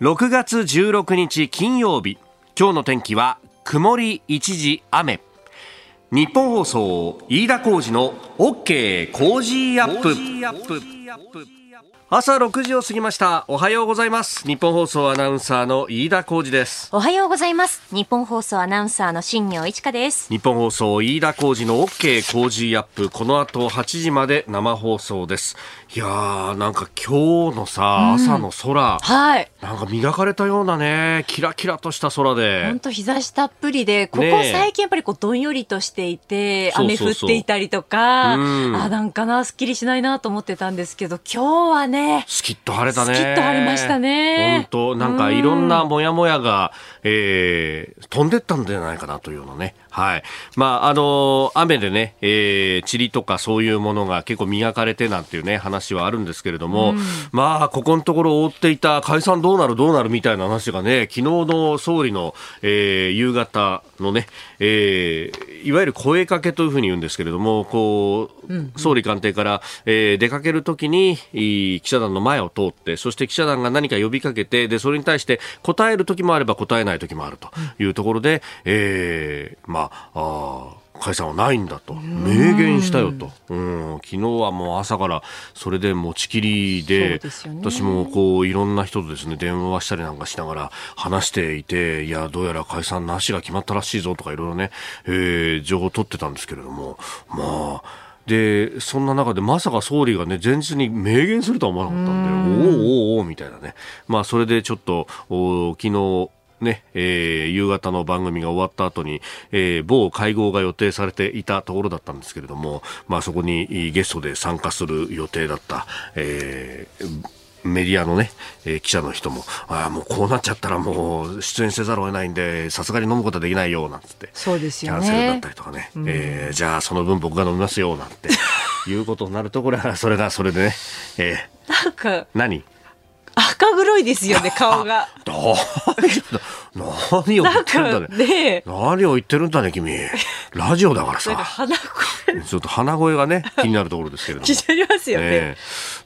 6月16日金曜日。今日の天気は曇り一時雨。日本放送飯田浩二の OK 工事アップ。朝6時を過ぎました。おはようございます。日本放送アナウンサーの飯田浩二です。おはようございます。日本放送アナウンサーの新業一華です。日本放送飯田浩二の OK 工事アップ。この後8時まで生放送です。いやーなんか今日のさ、朝の空、はい。なんか磨かれたようなね。キラキラとした空で。本当日差したっぷりでここ最近やっぱりこうどんよりとしていて雨そうそうそう。降っていたりとかうん。あなんかなすっきりしないなと思ってたんですけど今日はねスキッと晴れたね。スキッと晴れましたね本当なんかいろんなもやもやが、えー、飛んでったんじゃないかなというようなね。はい。まあ、あの雨でね、えー、塵とかそういうものが結構磨かれてなんていうね、話はあるんですけれども、まあ、ここのところ覆っていた解散どうなるどうなるみたいな話がね、昨日の総理の、えー、夕方のね、えー、いわゆる声かけというふうに言うんですけれども、こう、総理官邸から、えー出かけるときに、記者団の前を通って、そして記者団が何か呼びかけて、で、それに対して答えるときもあれば答えないときもあるというところで、えーまあ、あー解散はないんだと。明言したよと、うん、昨日はもう朝からそれで持ちきりでね。私もこういろんな人とですね電話したりなんかしながら話していていやどうやら解散なしが決まったらしいぞとかいろいろね、えー情報を取ってたんですけれども。まあでそんな中でまさか総理がね前日に明言するとは思わなかったんでおーおーおーみたいなね。まあそれでちょっとお昨日ね、えー夕方の番組が終わった後に、えー某会合が予定されていたところだったんですけれども、まあそこにゲストで参加する予定だった、えーメディアのね、えー記者の人も、ああ、もうこうなっちゃったらもう出演せざるを得ないんで、さすがに飲むことはできないよ、なんつって。そうですよねキャンセルだったりとかね。えーじゃあその分僕が飲みますよ、なんて。いうことになると、これは、それがそれでね、えなんかー何？赤黒いですよね 顔が何を言ってるんだかね。ね何を言ってるんだね、君。ラジオだからさ。鼻声ちょっと鼻声がね、気になるところですけれども。気になりますよね、え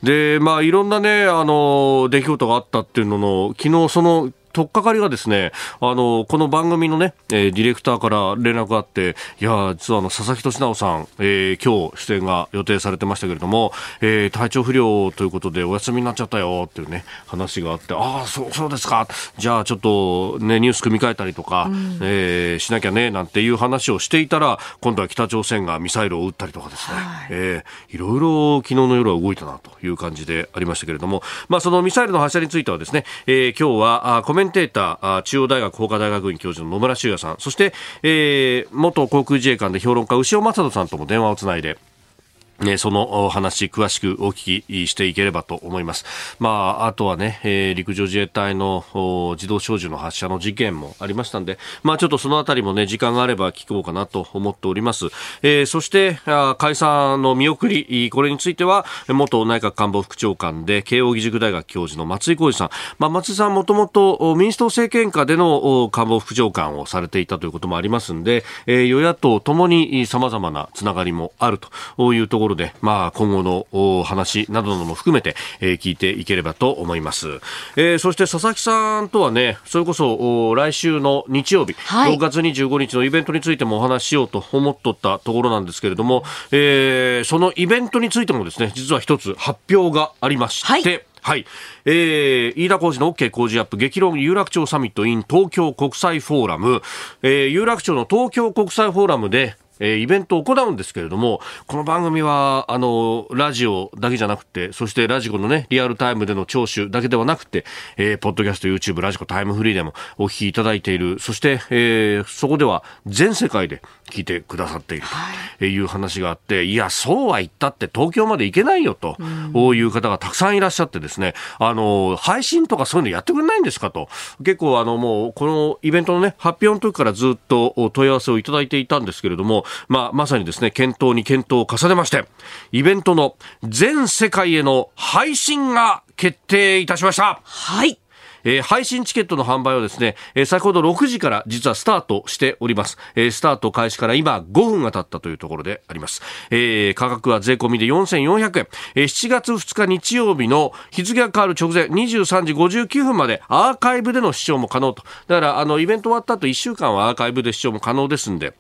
えで、まあ、いろんなね、あの、出来事があったっていうのの、昨日その、とっかかりがですね、あの、この番組のね、えーディレクターから連絡があって、いや、実はあの、佐々木俊直さん、えー今日出演が予定されてましたけれども、えー体調不良ということでお休みになっちゃったよっていうね、話があって、ああ、そう、そうですか。じゃあちょっとね、ニュース組み替えたりとか、えーしなきゃね、なんていう話をしていたら、今度は北朝鮮がミサイルを撃ったりとかですね、えーいろいろ昨日の夜は動いたなという感じでありましたけれども、まあ、そのミサイルの発射についてはですね、えー今日はあコメンテーター中央大学法科大学院教授の野村修也さん。そして、えー元航空自衛官で評論家牛尾正人さんとも電話をつないで。ね、そのお話、詳しくお聞きしていければと思います。まあ、あとはね、えー陸上自衛隊の自動小銃の発射の事件もありましたんで、まあ、ちょっとそのあたりもね、時間があれば聞こうかなと思っております。えーそして、あ解散の見送り、これについては、元内閣官房副長官で、慶応義塾大学教授の松井浩二さん。まあ、松井さんもともと民主党政権下での官房副長官をされていたということもありますんで、えー与野党ともに様々なつながりもあるというところで、まあ、今後のお話などのも含めて、えー聞いていければと思います。えーそして佐々木さんとはね、それこそお来週の日曜日、はい6月25日のイベントについてもお話ししようと思っとったところなんですけれども、えーそのイベントについてもですね、実は一つ発表がありまして、はいはい。えー、飯田浩司の OK 工事アップ激論有楽町サミット in 東京国際フォーラム、えー、有楽町の東京国際フォーラムで、えーイベントを行うんですけれども、この番組は、あの、ラジオだけじゃなくて、そしてラジコのね、リアルタイムでの聴取だけではなくて、えーポッドキャスト、YouTube、ラジコ、タイムフリーでもお聞きいただいている、そして、えーそこでは全世界で聞いてくださっているとい。う話があって、いや、そうは言ったって東京まで行けないよと、いう方がたくさんいらっしゃってですね、あの、配信とかそういうのやってくれないんですかと、結構あの、もう、このイベントのね、発表の時からずっとお問い合わせをいただいていたんですけれども、まあ、まさにですね、検討に検討を重ねまして、イベントの全世界への配信が決定いたしました。はいえー、配信チケットの販売はですね、えー、先ほど6時から実はスタートしております。えー、スタート開始から今5分が経ったというところであります。えー、価格は税込みで4400円。えー、7月2日日曜日の日付が変わる直前23時59分までアーカイブでの視聴も可能と。だからあのイベント終わった後1週間はアーカイブで視聴も可能ですんで。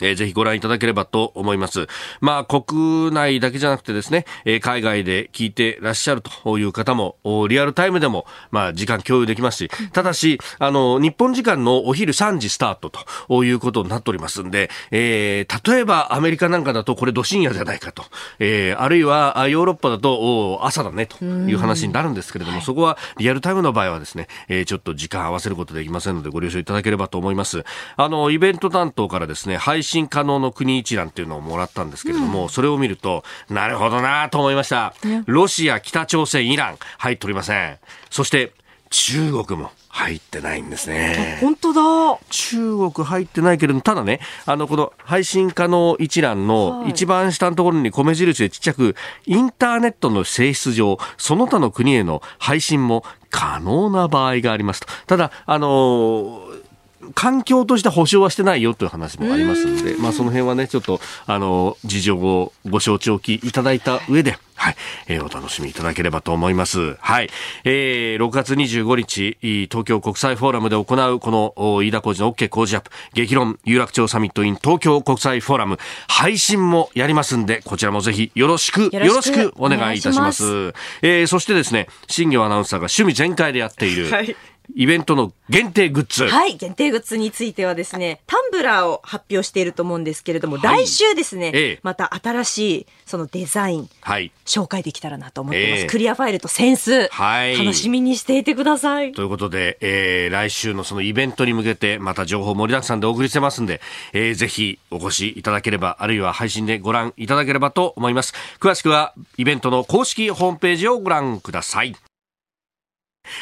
えー、ぜひご覧いただければと思います。まあ、国内だけじゃなくてですね、えー、海外で聞いてらっしゃるという方も、リアルタイムでも、まあ、時間共有できますし、ただし、あの、日本時間のお昼3時スタートということになっておりますんで、えー、例えばアメリカなんかだとこれど深夜じゃないかと、えー、あるいはヨーロッパだと朝だねという話になるんですけれども、そこはリアルタイムの場合はですね、えー、ちょっと時間合わせることできませんのでご了承いただければと思います。あの、イベント担当からですね、配信可能の国一覧っていうのをもらったんですけれども、うん、それを見ると、なるほどなと思いました。ロシア、北朝鮮、イラン、入っておりません。そして、中国も入ってないんですね。本当だ。中国入ってないけれども、ただね、あの、この配信可能一覧の一番下のところに米印でちっちゃく、インターネットの性質上、その他の国への配信も可能な場合がありますと。ただ、あのー環境として保証はしてないよという話もありますので、まあ、その辺はね、ちょっと、あの、事情をご承知おきいただいた上で、はい、えー、お楽しみいただければと思います。はい、えー、6月25日、東京国際フォーラムで行う、この、飯田浩司の OK 工事アップ、激論有楽町サミット in 東京国際フォーラム、配信もやりますんで、こちらもぜひよろしく、よろしくお願いいたします。ます。えー、そしてですね、新業アナウンサーが趣味全開でやっている、はいイベントの限定グッズ。はい、限定グッズについてはですね、タンブラーを発表していると思うんですけれども、はい、来週ですね、ええ、また新しいそのデザイン、はい、紹介できたらなと思ってます。え、クリアファイルとセンス、はい、楽しみにしていてください。ということで、えー、来週のそのイベントに向けて、また情報盛りだくさんでお送りしてますんで、えー、ぜひお越しいただければ、あるいは配信でご覧いただければと思います。詳しくは、イベントの公式ホームページをご覧ください。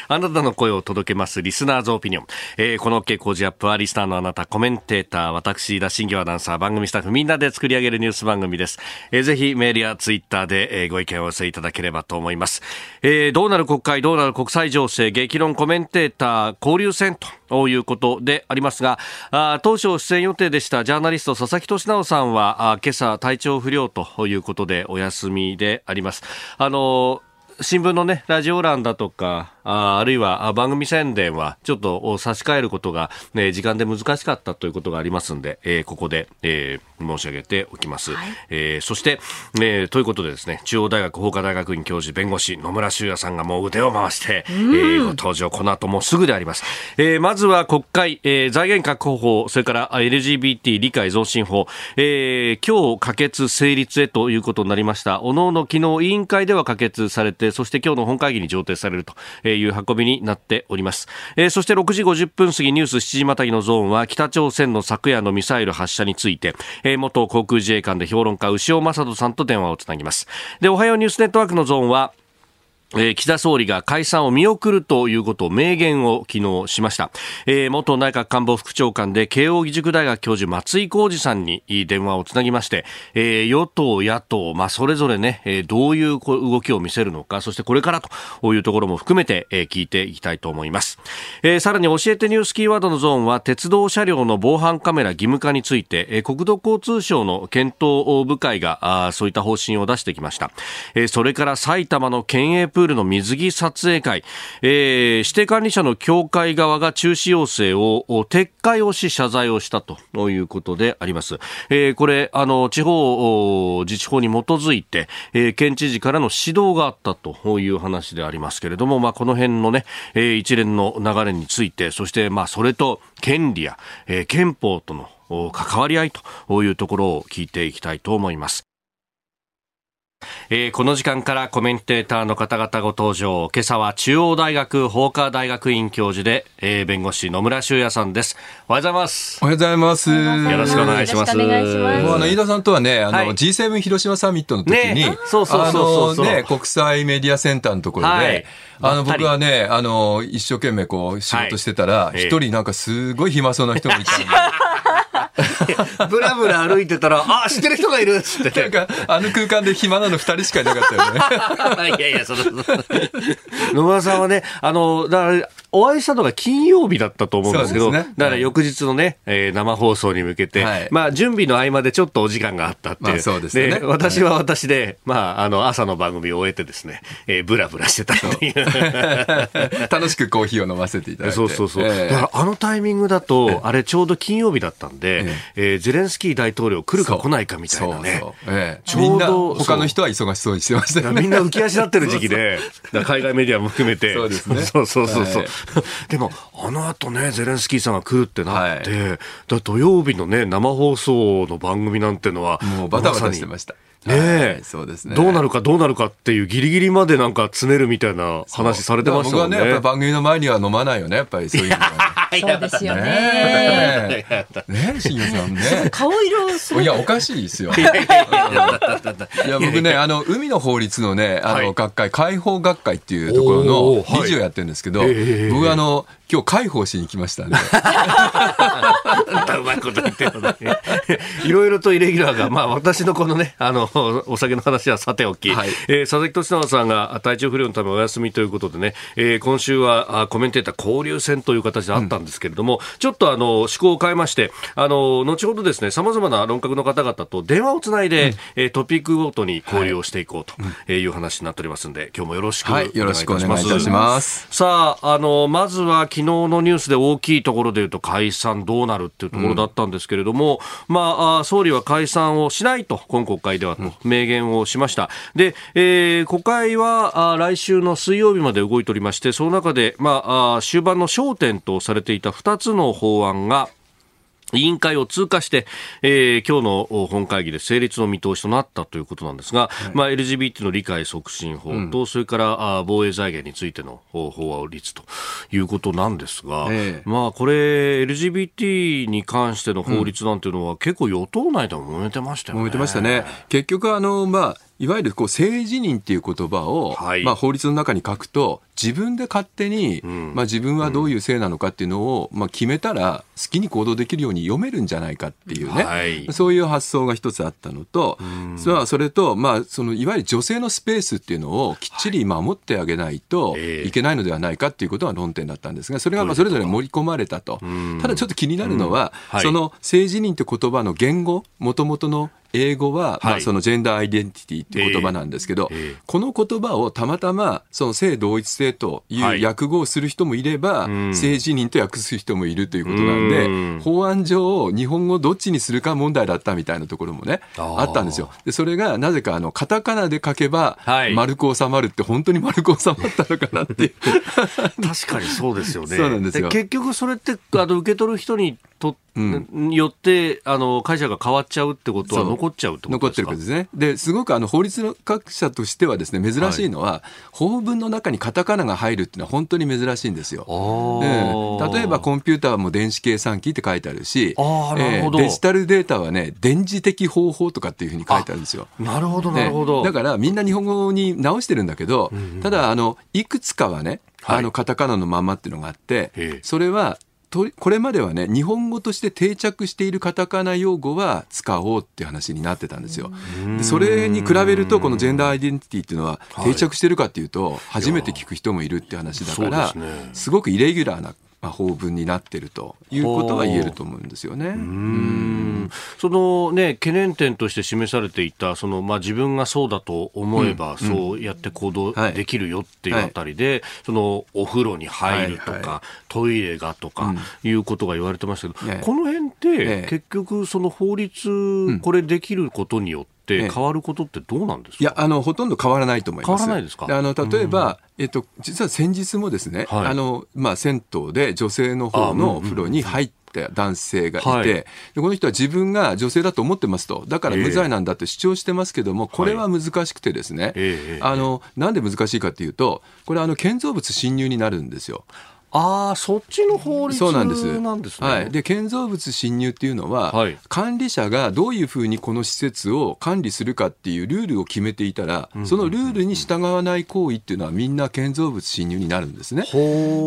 あなたの声を届けますリスナーズオピニオン。えー、この OK 工事アップはリスナーのあなた、コメンテーター、私、田新業アナウンサー、番組スタッフみんなで作り上げるニュース番組です。えー、ぜひメールやツイッターで、えー、ご意見をお寄せいただければと思います。えー、どうなる国会、どうなる国際情勢、激論コメンテーター、交流戦ということでありますが、あ当初出演予定でしたジャーナリスト佐々木俊直さんは、あ今朝体調不良ということでお休みであります。あの新聞のね、ラジオ欄だとか、ああるいは番組宣伝はちょっと差し替えることが、ね、時間で難しかったということがありますんで、えー、ここで、えー、申し上げておきます。はい、えー、そして、えー、ということでですね、中央大学法科大学院教授弁護士野村修也さんがもう腕を回して、えー、ご登場、この後もすぐであります。えー、まずは国会、えー、財源確保法、それから LGBT 理解増進法、えー、今日可決成立へということになりました。おのおの昨日委員会では可決されて、そして今日の本会議に上呈されると、えーいう運びになっております、えー、そして6時50分過ぎニュース7時またぎのゾーンは北朝鮮の昨夜のミサイル発射について、えー、元航空自衛官で評論家牛尾正人さんと電話をつなぎます。でおはようニュースネットワークのゾーンはえー、岸田総理が解散を見送るということを明言を昨日しました、えー、元内閣官房副長官で慶應義塾大学教授松井浩二さんに電話をつなぎまして、えー、与党野党、まあ、それぞれね、え、どういう動きを見せるのかそしてこれからというところも含めて、え、聞いていきたいと思います、え、さらに教えてニュースキーワードのゾーンは鉄道車両の防犯カメラ義務化について、え、国土交通省の検討部会があそういった方針を出してきました、え、それから埼玉の県営プールの水着撮影会、えー、指定管理者の協会側が中止要請を撤回をし謝罪をしたということであります。えー、これ、あの、地方自治法に基づいて、えー、県知事からの指導があったという話でありますけれども、まあ、この辺のね、えー、一連の流れについて、そして、まあ、それと権利や、えー、憲法との関わり合いというところを聞いていきたいと思います。えー、この時間からコメンテーターの方々ご登場。今朝は中央大学法科大学院教授で、えー、弁護士野村修也さんです。おはようございます。おはようございます。よろしくお願いします。もうあの飯田さんとはねあの、はい、G7 広島サミットの時に、ね、そうそうそうそう。ね国際メディアセンターのところで、はい。あの僕はね、あの一生懸命こう仕事してたら、一、人なんかすごい暇そうな人がいたんで。ブラブラ歩いてたら、あ、知ってる人がいるっつって。なんか、あの空間で暇なの二人しかいなかったよね。いやいや、その、野村さんはね、あの、だから、お会いしたのが金曜日だったと思うんですけど、ね、だから翌日のね、えー、生放送に向けて、はい、まあ準備の合間でちょっっとお時間があったっていう。まあ、そうですね。私は私で、まあ、あの、朝の番組を終えてですね、えー、ブラブラしてたっていう。楽しくコーヒーを飲ませていただいて。そうそうそう。えー、だからあのタイミングだと、あれちょうど金曜日だったんで、えー、ゼレンスキー大統領来るか来ないかみたいなね。そうそうえー、ちょうど。他の人は忙しそうにしてましたよね。みんな浮き足立ってる時期で、海外メディアも含めて。そうですね。そうそうそうそう。でも、あの後ね、ゼレンスキーさんが来るってなって、はい、だ土曜日のね、生放送の番組なんてのは、もうバタバタしてました。ねえ、そうですね。どうなるかどうなるかっていうギリギリまでなんか詰めるみたいな話されてましたもんね。僕はね、やっぱ番組の前には飲まないよね、やっぱりそういうのは、ね。そうですよね。ねしんさんね。顔色すいや、おかしいですよ。いや、僕ね、あの、海の法律のね、あの、学会、解放学会っていうところの理事をやってるんですけど、僕あの、今日解放しに来ましたね。うまいこと言ってるのね。いろいろとイレギュラーが、まあ私のこのね、あの、お酒の話はさておき、はい、えー、佐々木俊直さんが体調不良のためお休みということでね、えー、今週はあコメンテーター交流戦という形であったんですけれども、うん、ちょっとあの、思考を変えまして、あの、後ほどですね、様々な論客の方々と電話をつないで、うん、えー、トピックごとに交流をしていこうという話になっておりますんで、今日もよろしくお願いいたします。はい、よろしくお願いします。さあ、あの、まずは昨日のニュースで大きいところでいうと解散どうなるっていうところだったんですけれども、うん、まあ、総理は解散をしないと、今国会ではと明言をしました。で、えー、国会はあ来週の水曜日まで動いておりまして、その中で、まあ、あ終盤の焦点とされていた2つの法案が、委員会を通過して、えー、今日の本会議で成立の見通しとなったということなんですが、はい、まあ、LGBT の理解促進法と、うん、それからあ防衛財源についての法律ということなんですが、えー、まあ、これ、LGBT に関しての法律なんていうのは、結構与党内でも揉めてましたよね。揉めてましたね。結局、あの、まあ、いわゆるこう性自認っていう言葉を、はい、まあ、法律の中に書くと自分で勝手に、うん、まあ、自分はどういう性なのかっていうのを、まあ、決めたら好きに行動できるように読めるんじゃないかっていうね、はい、そういう発想が一つあったのと、うん、それと、まあ、そのいわゆる女性のスペースっていうのをきっちり守ってあげないといけないのではないかっていうことが論点だったんですがそれがまあそれぞれ盛り込まれたと。ただちょっと気になるのは、はい、その性自認って言葉の言語もともとの英語は、まあ、そのジェンダーアイデンティティっていう言葉なんですけど、この言葉をたまたまその性同一性という訳語をする人もいれば、性自認と訳す人もいるということなんで、法案上日本語どっちにするか問題だったみたいなところもねあったんですよ。でそれがなぜかあのカタカナで書けば丸く収まるって本当に丸く収まったのかなっていう。確かにそうですよね。そうなんですよ。結局それってあの受け取る人にと、うん、よってあの会社が変わっちゃうってことは残っちゃうってことですか？残ってるですね。ですごくあの法律の学者としてはですね珍しいのは、はい、法文の中にカタカナが入るっていうのは本当に珍しいんですよ。うん、例えばコンピューターも電子計算機って書いてあるしあえー、デジタルデータはね電磁的方法とかっていうふうに書いてあるんですよ。なるほどなるほど、だからみんな日本語に直してるんだけど、うんうん、ただあのいくつかはねあのカタカナのままっていうのがあって、それはとこれまではね日本語として定着しているカタカナ用語は使おうっていう話になってたんですよ。でそれに比べるとこのジェンダーアイデンティティっていうのは定着してるかっていうと初めて聞く人もいるって話だからすごくイレギュラーなまあ、法文になっているということは言えると思うんですよね。う。ん。そのね懸念点として示されていたそのまあ自分がそうだと思えば、そうやって行動できるよっていうあたりで、はい、そのお風呂に入るとか、はいはい、トイレがとかいうことが言われてましたけど、うん、この辺って結局その法律これできることによって変わることってどうなんですか、いやあのほとんど変わらないと思います。変わらないですか？あの例えば、えっと、実は先日もですね、はい、あのまあ、銭湯で女性の方の風呂に入って男性がいて、はい、でこの人は自分が女性だと思ってますと。だから無罪なんだって主張してますけども、これは難しくてですね、はい、あのなんで難しいかっていうとこれあの建造物侵入になるんですよ。ああ、そっちの法律なんですなんですね。はい。で、建造物侵入っていうのは、はい、管理者がどういうふうにこの施設を管理するかっていうルールを決めていたら、うん、そのルールに従わない行為っていうのはみんな建造物侵入になるんですね。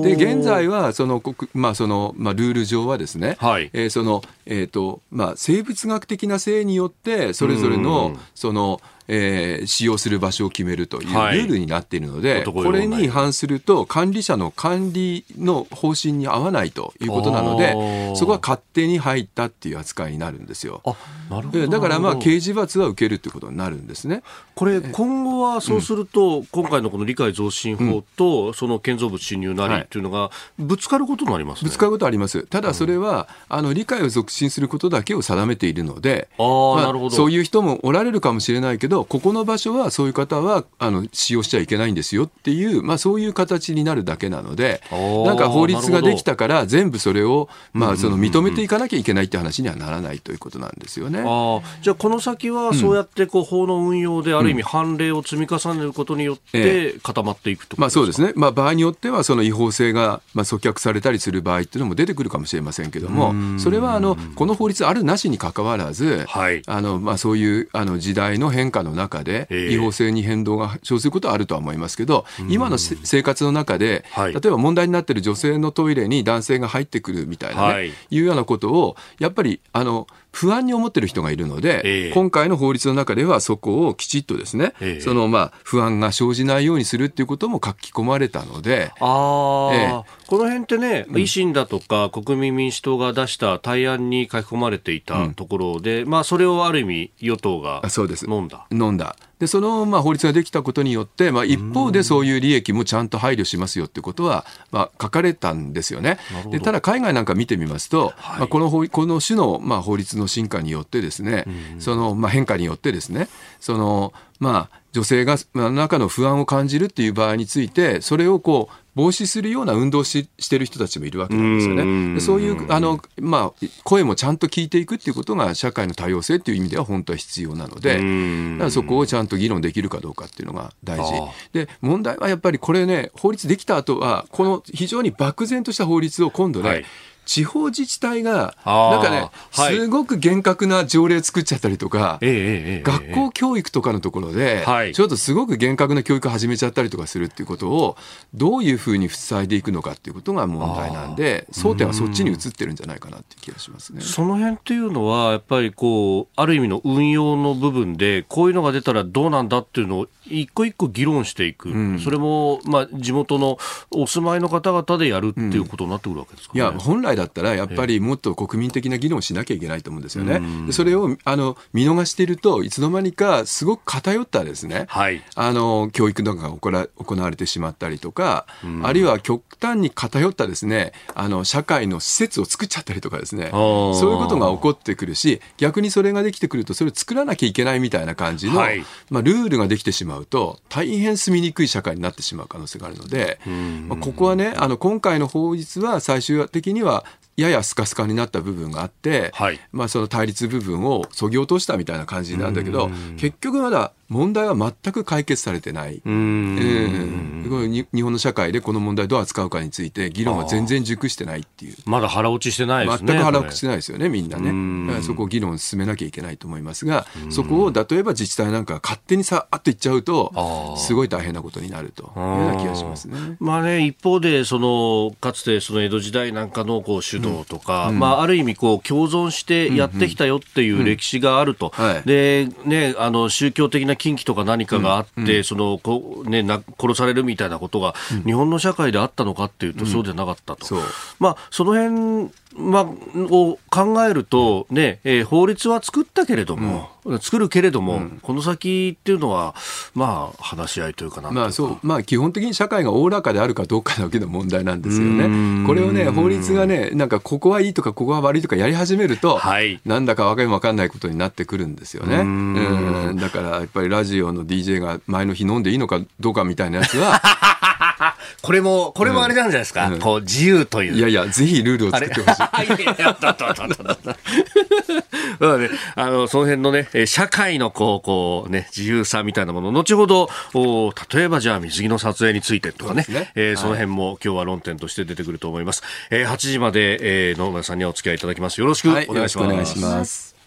で、現在はその、まあその、まあルール上はですね、はい、えー、その、えっ、ー、と、まあ生物学的な性によって、それぞれの、その、えー、使用する場所を決めるというルールになっているので、はい、これに違反すると管理者の管理の方針に合わないということなのでそこは勝手に入ったっていう扱いになるんですよ。なるほど。だからまあ刑事罰は受けるということになるんですね。これ今後はそうすると、うん、今回のこの理解増進法とその建造物侵入なりっていうのがぶつかることになります、ね、ぶつかることあります。ただそれは、うん、あの理解を促進することだけを定めているので、あまあ、そういう人もおられるかもしれないけどここの場所はそういう方はあの使用しちゃいけないんですよっていう、まあ、そういう形になるだけなのでなんか法律ができたから全部それを、まあ、その認めていかなきゃいけないって話にはならないということなんですよね。あじゃあこの先はそうやってこう法の運用である意味判例を積み重ねることによって固まっていくと、まあ、そうですね、まあ、場合によってはその違法性が、まあ、阻却されたりする場合っていうのも出てくるかもしれませんけどもそれはあのこの法律あるなしにかかわらず、はい、あのまあ、そういうあの時代の変化の中で違法性に変動が生ずることはあるとは思いますけど、今の生活の中で、例えば問題になっている女性のトイレに男性が入ってくるみたいなね、はい、いうようなことを、やっぱりあの不安に思ってる人がいるので、えー、今回の法律の中ではそこをきちっとですね、えー、そのまあ不安が生じないようにするっていうことも書き込まれたので、あえー、この辺ってね、維新だとか国民民主党が出した対案に書き込まれていたところで、うん、まあそれをある意味与党が飲んだ。飲んだ。でそのまあ法律ができたことによって、まあ、一方でそういう利益もちゃんと配慮しますよってことは、まあ、書かれたんですよね。でただ海外なんか見てみますと、はい、まあ、この法この種のまあ法律の進化によってですね、そのまあ変化によってですねそのまあ女性が何らかの不安を感じるっていう場合についてそれをこう防止するような運動ししてる人たちもいるわけなんですよね。でそういうあの、まあ、声もちゃんと聞いていくっていうことが社会の多様性っていう意味では本当は必要なのでそこをちゃんと議論できるかどうかっていうのが大事。で問題はやっぱりこれね法律できた後はこの非常に漠然とした法律を今度ね、はい地方自治体が、なんかね、すごく厳格な条例作っちゃったりとか、学校教育とかのところで、ちょっとすごく厳格な教育始めちゃったりとかするっていうことを、どういうふうに塞いでいくのかっていうことが問題なんで、争点はそっちに移ってるんじゃないかなっていう気がしますね。その辺っていうのは、やっぱりこう、ある意味の運用の部分で、こういうのが出たらどうなんだっていうのを一個一個議論していく、うん、それも、まあ、地元のお住まいの方々でやるっていうことになってくるわけですか、ね、いや、本来だったら、やっぱりもっと国民的な議論をしなきゃいけないと思うんですよね。うん、それをあの見逃していると、いつの間にかすごく偏ったですね、はい、あの教育なんかが行われてしまったりとか、うん、あるいは極端に偏ったですね。あの社会の施設を作っちゃったりとかですね、そういうことが起こってくるし、逆にそれができてくると、それを作らなきゃいけないみたいな感じの、はい、まあ、ルールができてしまうと、大変住みにくい社会になってしまう可能性があるので、まあ、ここはね、あの今回の法律は最終的にはややスカスカになった部分があって、はい、まあ、その対立部分をそぎ落としたみたいな感じなんだけど結局まだ問題は全く解決されてない。うん、日本の社会でこの問題をどう扱うかについて議論は全然熟してないっていう。まだ腹落ちしてないですね。全く腹落ちしてないですよね、みんなね。そこを議論を進めなきゃいけないと思いますが、そこを例えば自治体なんか勝手にさあっといっちゃうと、すごい大変なことになるというような気がしますね。まあね、一方で、その、かつてその江戸時代なんかのこう主導とか、うん、まあある意味こう共存してやってきたよっていう歴史があると。で、ね、あの宗教的な禁忌とか何かがあって、うん、そのこね、な殺されるみたいなことが日本の社会であったのかっていうと、そうではなかったと。まあ、その辺まあ、を考えると、ねえー、法律は作ったけれども、うん、作るけれども、うん、この先っていうのは、まあ、話し合いというかなまあそう。まあ、基本的に社会がおおらかであるかどうかだけの問題なんですよね。これをね、法律がね、なんかここはいいとか、ここは悪いとかやり始めると、はい、なんだか分かりも分かんないことになってくるんですよね。うん。だからやっぱりラジオの DJ が前の日飲んでいいのかどうかみたいなやつは、これも、これもあれなんじゃないですか、うん、こう、自由という。いやいや、ぜひルールを作ってほしい。あの、その辺のね、社会のこう、こうね、自由さみたいなもの、後ほど、お例えばじゃあ水着の撮影についてとかね、そねえー、その辺も今日は論点として出てくると思います。えー、8時まで、えー、野村さんにはお付き合いいただきます。よろしくお願いします。はい、よろしくお願いします。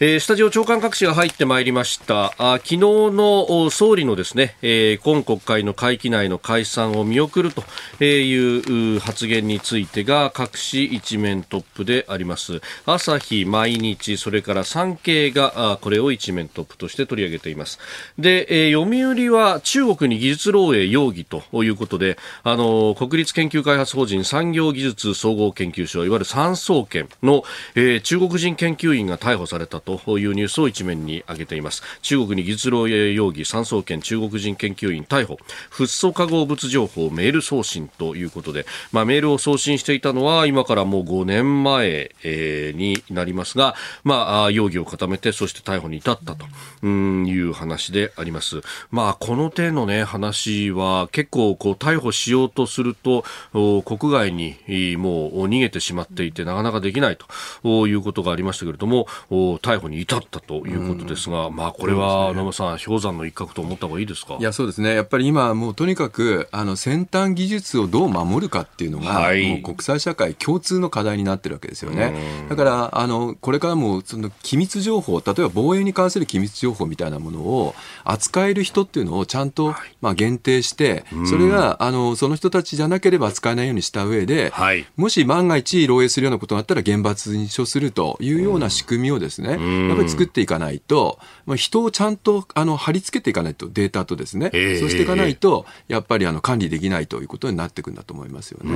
えー、スタジオ長官各紙が入ってまいりました。あ昨日の総理のですね、えー、今国会の会期内の解散を見送るという発言についてが各紙一面トップであります。朝日毎日それから産経があこれを一面トップとして取り上げています。で、えー、読売は中国に技術漏洩容疑ということであの国立研究開発法人産業技術総合研究所いわゆる産総研の、えー、中国人研究員が逮捕されされたというニュースを一面に挙げています中国に技術漏洩容疑産総研中国人研究員逮捕フッ素化合物情報メール送信ということで、まあ、メールを送信していたのは今からもう5年前、えー、になりますが、まあ、容疑を固めてそして逮捕に至ったという話であります。まあ、この点の、ね、話は結構こう逮捕しようとすると国外にもう逃げてしまっていてなかなかできないということがありましたけれども逮捕に至ったということですが、うん、まあこれは野村さん、氷山の一角と思った方がいいですか？いやそうですね、やっぱり今、もうとにかくあの先端技術をどう守るかっていうのが、はい、もう国際社会共通の課題になってるわけですよね。だからあのこれからもその機密情報、例えば防衛に関する機密情報みたいなものを扱える人っていうのをちゃんと、まあ、限定して、それがあのその人たちじゃなければ扱えないようにした上で、はい、もし万が一漏洩するようなことがあったら厳罰に処するというような仕組みをですね、やっぱり作っていかないと、まあ、人をちゃんとあの貼り付けていかないと、データとですね、え。ー、そうしていかないと、やっぱりあの管理できないということになっていくんだと思いますよね。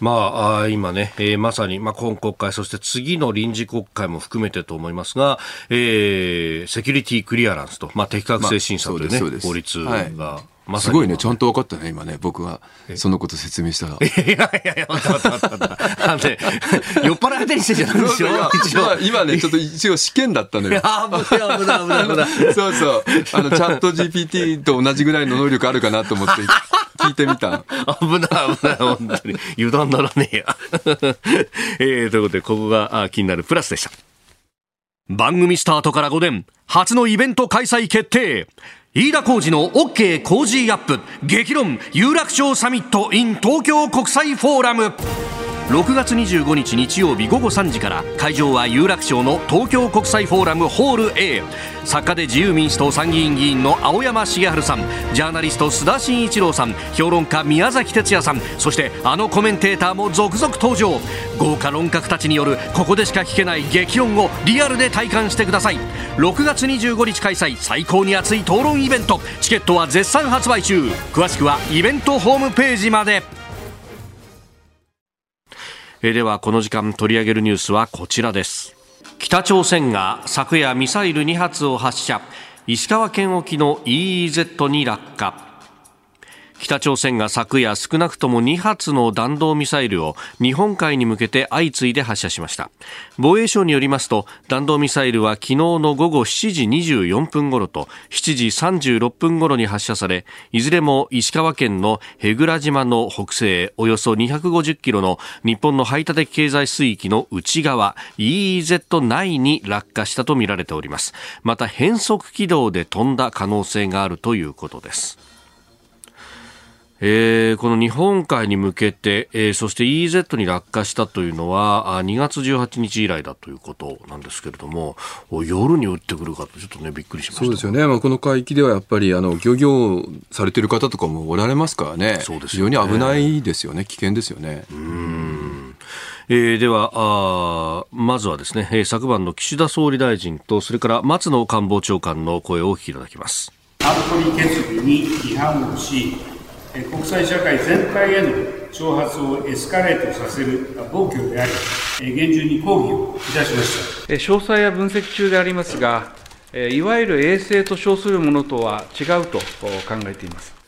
まあ、今ね、えー、まさに、まあ、今国会、そして次の臨時国会も含めてと思いますが、えー、セキュリティクリアランスと、まあ、適格性審査というね、まあ、法律が、はいま、すごいね、ちゃんと分かったね、今ね、僕がそのこと説明したら。いやいやいや、待った待った待った。あのね、酔っ払いてにしてじゃないでしょ今ね、ちょっと一応試験だったのよ。あ危ない危ない危ない危ない。そうそう。あの、チャット GPT と同じぐらいの能力あるかなと思って聞いてみた。危ない危ない、本当に。油断ならねえや。えー、ということで、ここが気になるプラスでした。番組スタートから5年、初のイベント開催決定。飯田浩二の OK 工事アップ。激論有楽町サミット in 東京国際フォーラム。6月25日日曜日午後3時から会場は有楽町の東京国際フォーラムホール A 作家で自由民主党参議院議員の青山茂春さんジャーナリスト須田慎一郎さん評論家宮崎哲也さんそしてあのコメンテーターも続々登場。豪華論客たちによるここでしか聞けない激論をリアルで体感してください。6月25日開催最高に熱い討論イベント。チケットは絶賛発売中。詳しくはイベントホームページまで。えではこの時間取り上げるニュースはこちらです。北朝鮮が昨夜ミサイル2発を発射。石川県沖の EEZ に落下。北朝鮮が昨夜少なくとも2発の弾道ミサイルを日本海に向けて相次いで発射しました。防衛省によりますと弾道ミサイルは昨日の午後7時24分頃と7時36分頃に発射されいずれも石川県の舳倉島の北西およそ250キロの日本の排他的経済水域の内側 EEZ 内に落下したとみられております。また変則軌道で飛んだ可能性があるということです。えー、この日本海に向けて、えー、そして EEZ に落下したというのは2月18日以来だということなんですけれども夜に撃ってくるかとちょっとねびっくりしました。そうですよね、まあ、この海域ではやっぱりあの漁業されてる方とかもおられますからね。そうです、ね、非常に危ないですよね。危険ですよね。うん。えー、ではあまずはですね、えー、昨晩の岸田総理大臣とそれから松野官房長官の声をお聞きいただきます。安保理決議に違反をし国際社会全体への挑発をエスカレートさせる暴挙であり、厳重に抗議をいたしました詳細は分析中でありますが、いわゆる衛星と称するものとは違うと考えています。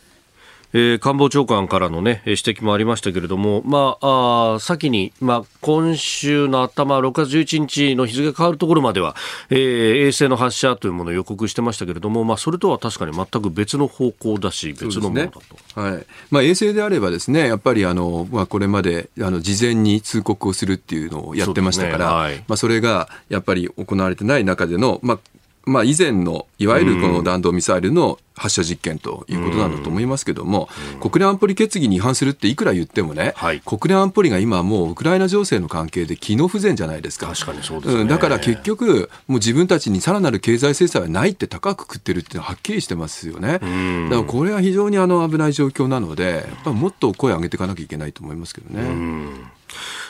えー、官房長官からの、ね、指摘もありましたけれども、まあ、あ先に、まあ、今週の頭、6月11日の日付が変わるところまでは、えー、衛星の発射というものを予告してましたけれども、まあ、それとは確かに全く別の方向だし、別のものだと。ね、はい。まあ、衛星であればですね、やっぱりあの、まあ、これまであの事前に通告をするっていうのをやってましたから、そ、ねはい、まあ、それがやっぱり行われてない中での、まあ、まあ、以前のいわゆるこの弾道ミサイルの発射実験ということなんだと思いますけども、国連安保理決議に違反するっていくら言ってもね、はい、国連安保理が今もうウクライナ情勢の関係で機能不全じゃないですか。確かにそうです、ね、だから結局、もう自分たちにさらなる経済制裁はないって高く食ってるってはっきりしてますよね。だからこれは非常にあの危ない状況なので、やっぱもっと声を上げていかなきゃいけないと思いますけどね。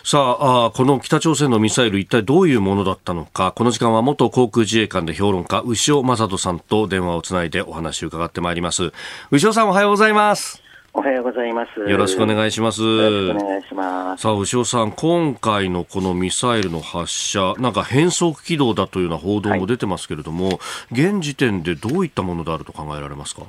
さあこの北朝鮮のミサイル一体どういうものだったのかこの時間は元航空自衛官で評論家牛尾正人さんと電話をつないでお話を伺ってまいります牛尾さんおはようございますおはようございます。よろしくお願いします。よろしくお願いします。さあ、牛尾さん、今回のこのミサイルの発射、なんか変則軌道だというような報道も出てますけれども、はい、現時点でどういったものであると考えられますか？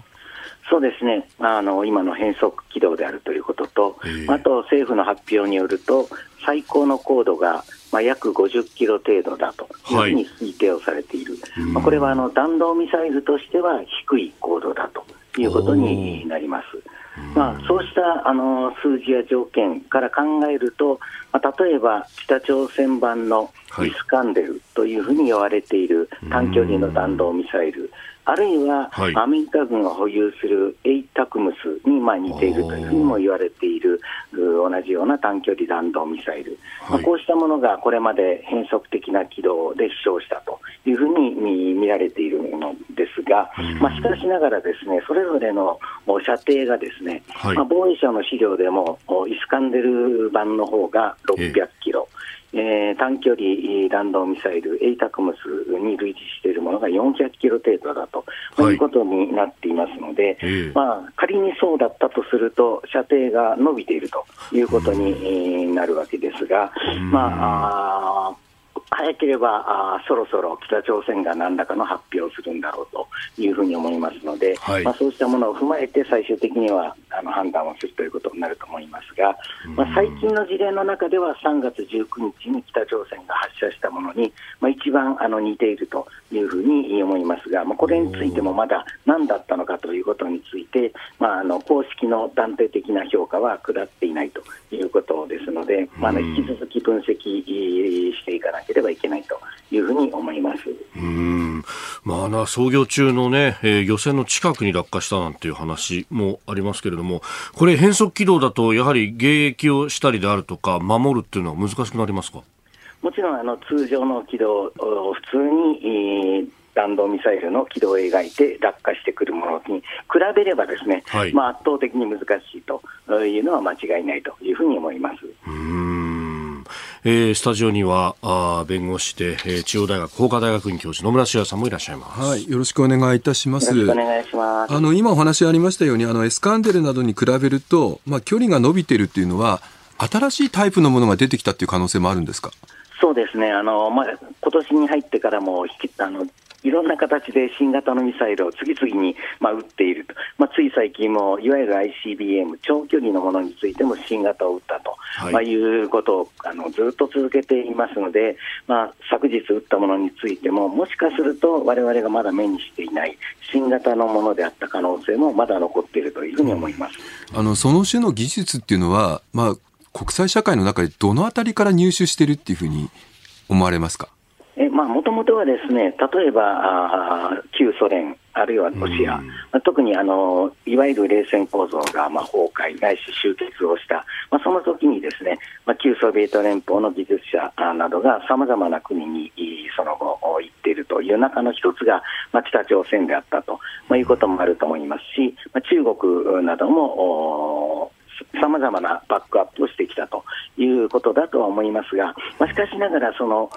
そうですね、あの今の変則軌道であるということと、あと政府の発表によると、最高の高度がまあ、約50キロ程度だというふうに推定をされている、はい、まあ、これはあの弾道ミサイルとしては低い高度だということになります。まあ、そうしたあの数字や条件から考えると、まあ、例えば北朝鮮版のイスカンデルというふうに言われている短距離の弾道ミサイル、あるいは、アメリカ軍が保有するエイタクムスにまあ似ているというふうにも言われている同じような短距離弾道ミサイル、まあ、こうしたものがこれまで変則的な軌道で飛翔したというふうに見られているのですが、まあ、しかしながらですねそれぞれの射程がですね、まあ、防衛省の資料でもイスカンデル版の方が600キロ、えー、短距離弾道ミサイル、エイタクムスに類似しているものが400キロ程度だと、はい、いうことになっていますので、まあ、仮にそうだったとすると、射程が伸びているということになるわけですが、まあ、早ければあそろそろ北朝鮮が何らかの発表をするんだろうというふうに思いますので、はい、まあ、そうしたものを踏まえて最終的にはあの判断をするということになると思いますが、まあ、最近の事例の中では3月19日に北朝鮮が発射したものに、まあ、一番あの似ているというふうに思いますが、まあ、これについてもまだ何だったのかということについて、まあ、あの公式の断定的な評価は下っていないということですので、まあ、引き続き分析していかなければいけないというふうに思います。うん。まあな操業中のね、えー、漁船の近くに落下したなんていう話もありますけれども、これ変則軌道だとやはり迎撃をしたりであるとか守るっていうのは難しくなりますか？もちろんあの通常の軌道、普通に、えー弾道ミサイルの軌道を描いて落下してくるものに比べればですね、はい、まあ、圧倒的に難しいというのは間違いないというふうに思います。うんえー、スタジオにはあ弁護士で、えー、中央大学法科大学院教授野村修也さんもいらっしゃいます。はい、よろしくお願いいたします。お願いします。あの今お話ありましたようにあのエスカンデルなどに比べるとまあ距離が伸びているっていうのは新しいタイプのものが出てきたっていう可能性もあるんですか？そうですね、あのまあ今年に入ってからもあのいろんな形で新型のミサイルを次々に、まあ、撃っていると、まあ、つい最近もいわゆる ICBM、長距離のものについても新型を撃ったと、はい。まあ、いうことをあのずっと続けていますので、まあ、昨日撃ったものについても、もしかすると我々がまだ目にしていない新型のものであった可能性もまだ残っているというふうに思います、あのその種の技術っていうのは、まあ、国際社会の中でどのあたりから入手しているっていうふうに思われますか？もともとはですね、例えばあ旧ソ連、あるいはロシア、まあ、特にあのいわゆる冷戦構造がまあ崩壊ないし終結をした、まあ、その時にですね、まあ、旧ソビエト連邦の技術者などがさまざまな国にその後行っているという中の一つが、まあ、北朝鮮であったと、まあ、いうこともあると思いますし、まあ、中国などもさまざまなバックアップをしてきたということだとは思いますが、まあ、しかしながらその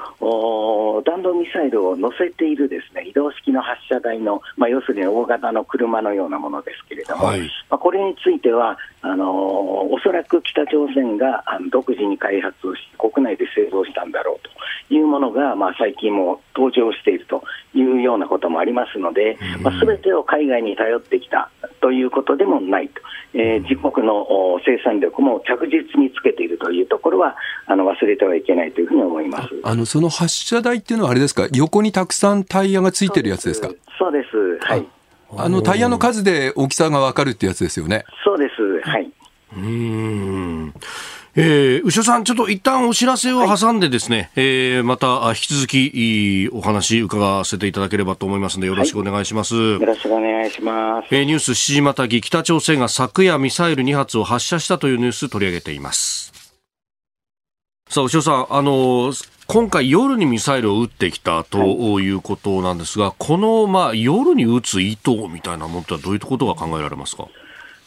弾道ミサイルを載せているですね移動式の発射台の、まあ、要するに大型の車のようなものですけれども、はい、まあ、これについてはあのおそらく北朝鮮が独自に開発をし国内で製造したんだろうというものが、まあ、最近も登場しているというようなこともありますので、まあ、全てを海外に頼ってきたということでもないと、えー、自国の生産力も着実につけているというところはあの忘れてはいけないというふうに思いますあのその発射台っていうのは、あれですか、横にたくさんタイヤがついてるやつですか？そうです、はい。あのタイヤの数で大きさが分かるってやつですよね。そうです、はい。うんえー、牛尾さん、ちょっと一旦お知らせを挟んでですね、はい、えー、また引き続きお話伺わせていただければと思いますので、よろしくお願いします。はい、よろしくお願いします。えー、ニュース7時またぎ、北朝鮮が昨夜ミサイル2発を発射したというニュース取り上げています。さあ、牛尾さん、あの今回夜にミサイルを撃ってきたということなんですが、はい、この、まあ、夜に撃つ意図みたいなものってどういうことが考えられますか？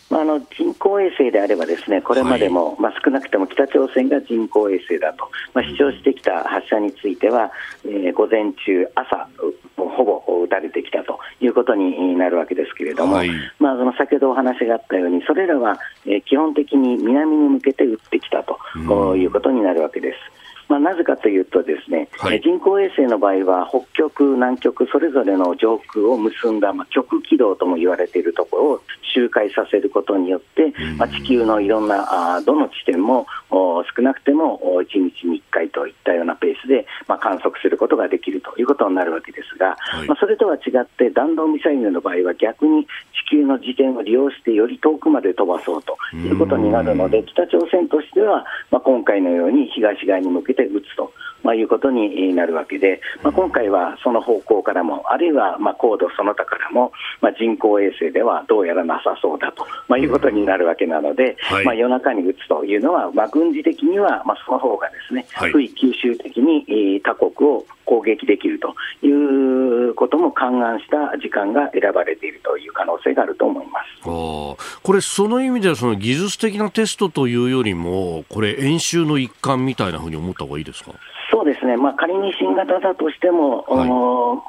まあ、あの人工衛星であれば、ですねこれまでも、はい、まあ、少なくとも北朝鮮が人工衛星だと、まあ、主張してきた発射については、えー、午前中、朝、ほぼ撃たれてきたということになるわけですけれども、はい、まあ、その先ほどお話があったように、それらは、えー、基本的に南に向けて撃ってきたと、ういうことになるわけです。まあ、なぜかというと、ですね、はい、人工衛星の場合は、北極、南極、それぞれの上空を結んだ、まあ、極軌道とも言われているところを周回させることによって、まあ、地球のいろんなあどの地点も少なくても1日に1回といったようなペースで、まあ、観測することができるということになるわけですが、はい、まあ、それとは違って、弾道ミサイルの場合は逆に地球の時点を利用してより遠くまで飛ばそうということになるので、北朝鮮としては、まあ、今回のように東側に向けて撃つと。まあ、いうことになるわけで、まあ、今回はその方向からも、あるいはまあ高度その他からも、まあ、人工衛星ではどうやらなさそうだと、まあ、いうことになるわけなので、はい、まあ、夜中に撃つというのは、まあ、軍事的にはまあその方がですね、はい、不意吸収的に他国を攻撃できるということも勘案した時間が選ばれているという可能性があると思いますあこれ、その意味ではその技術的なテストというよりも、これ、演習の一環みたいなふうに思った方がいいですか？ですね、まあ、仮に新型だとしても、はい、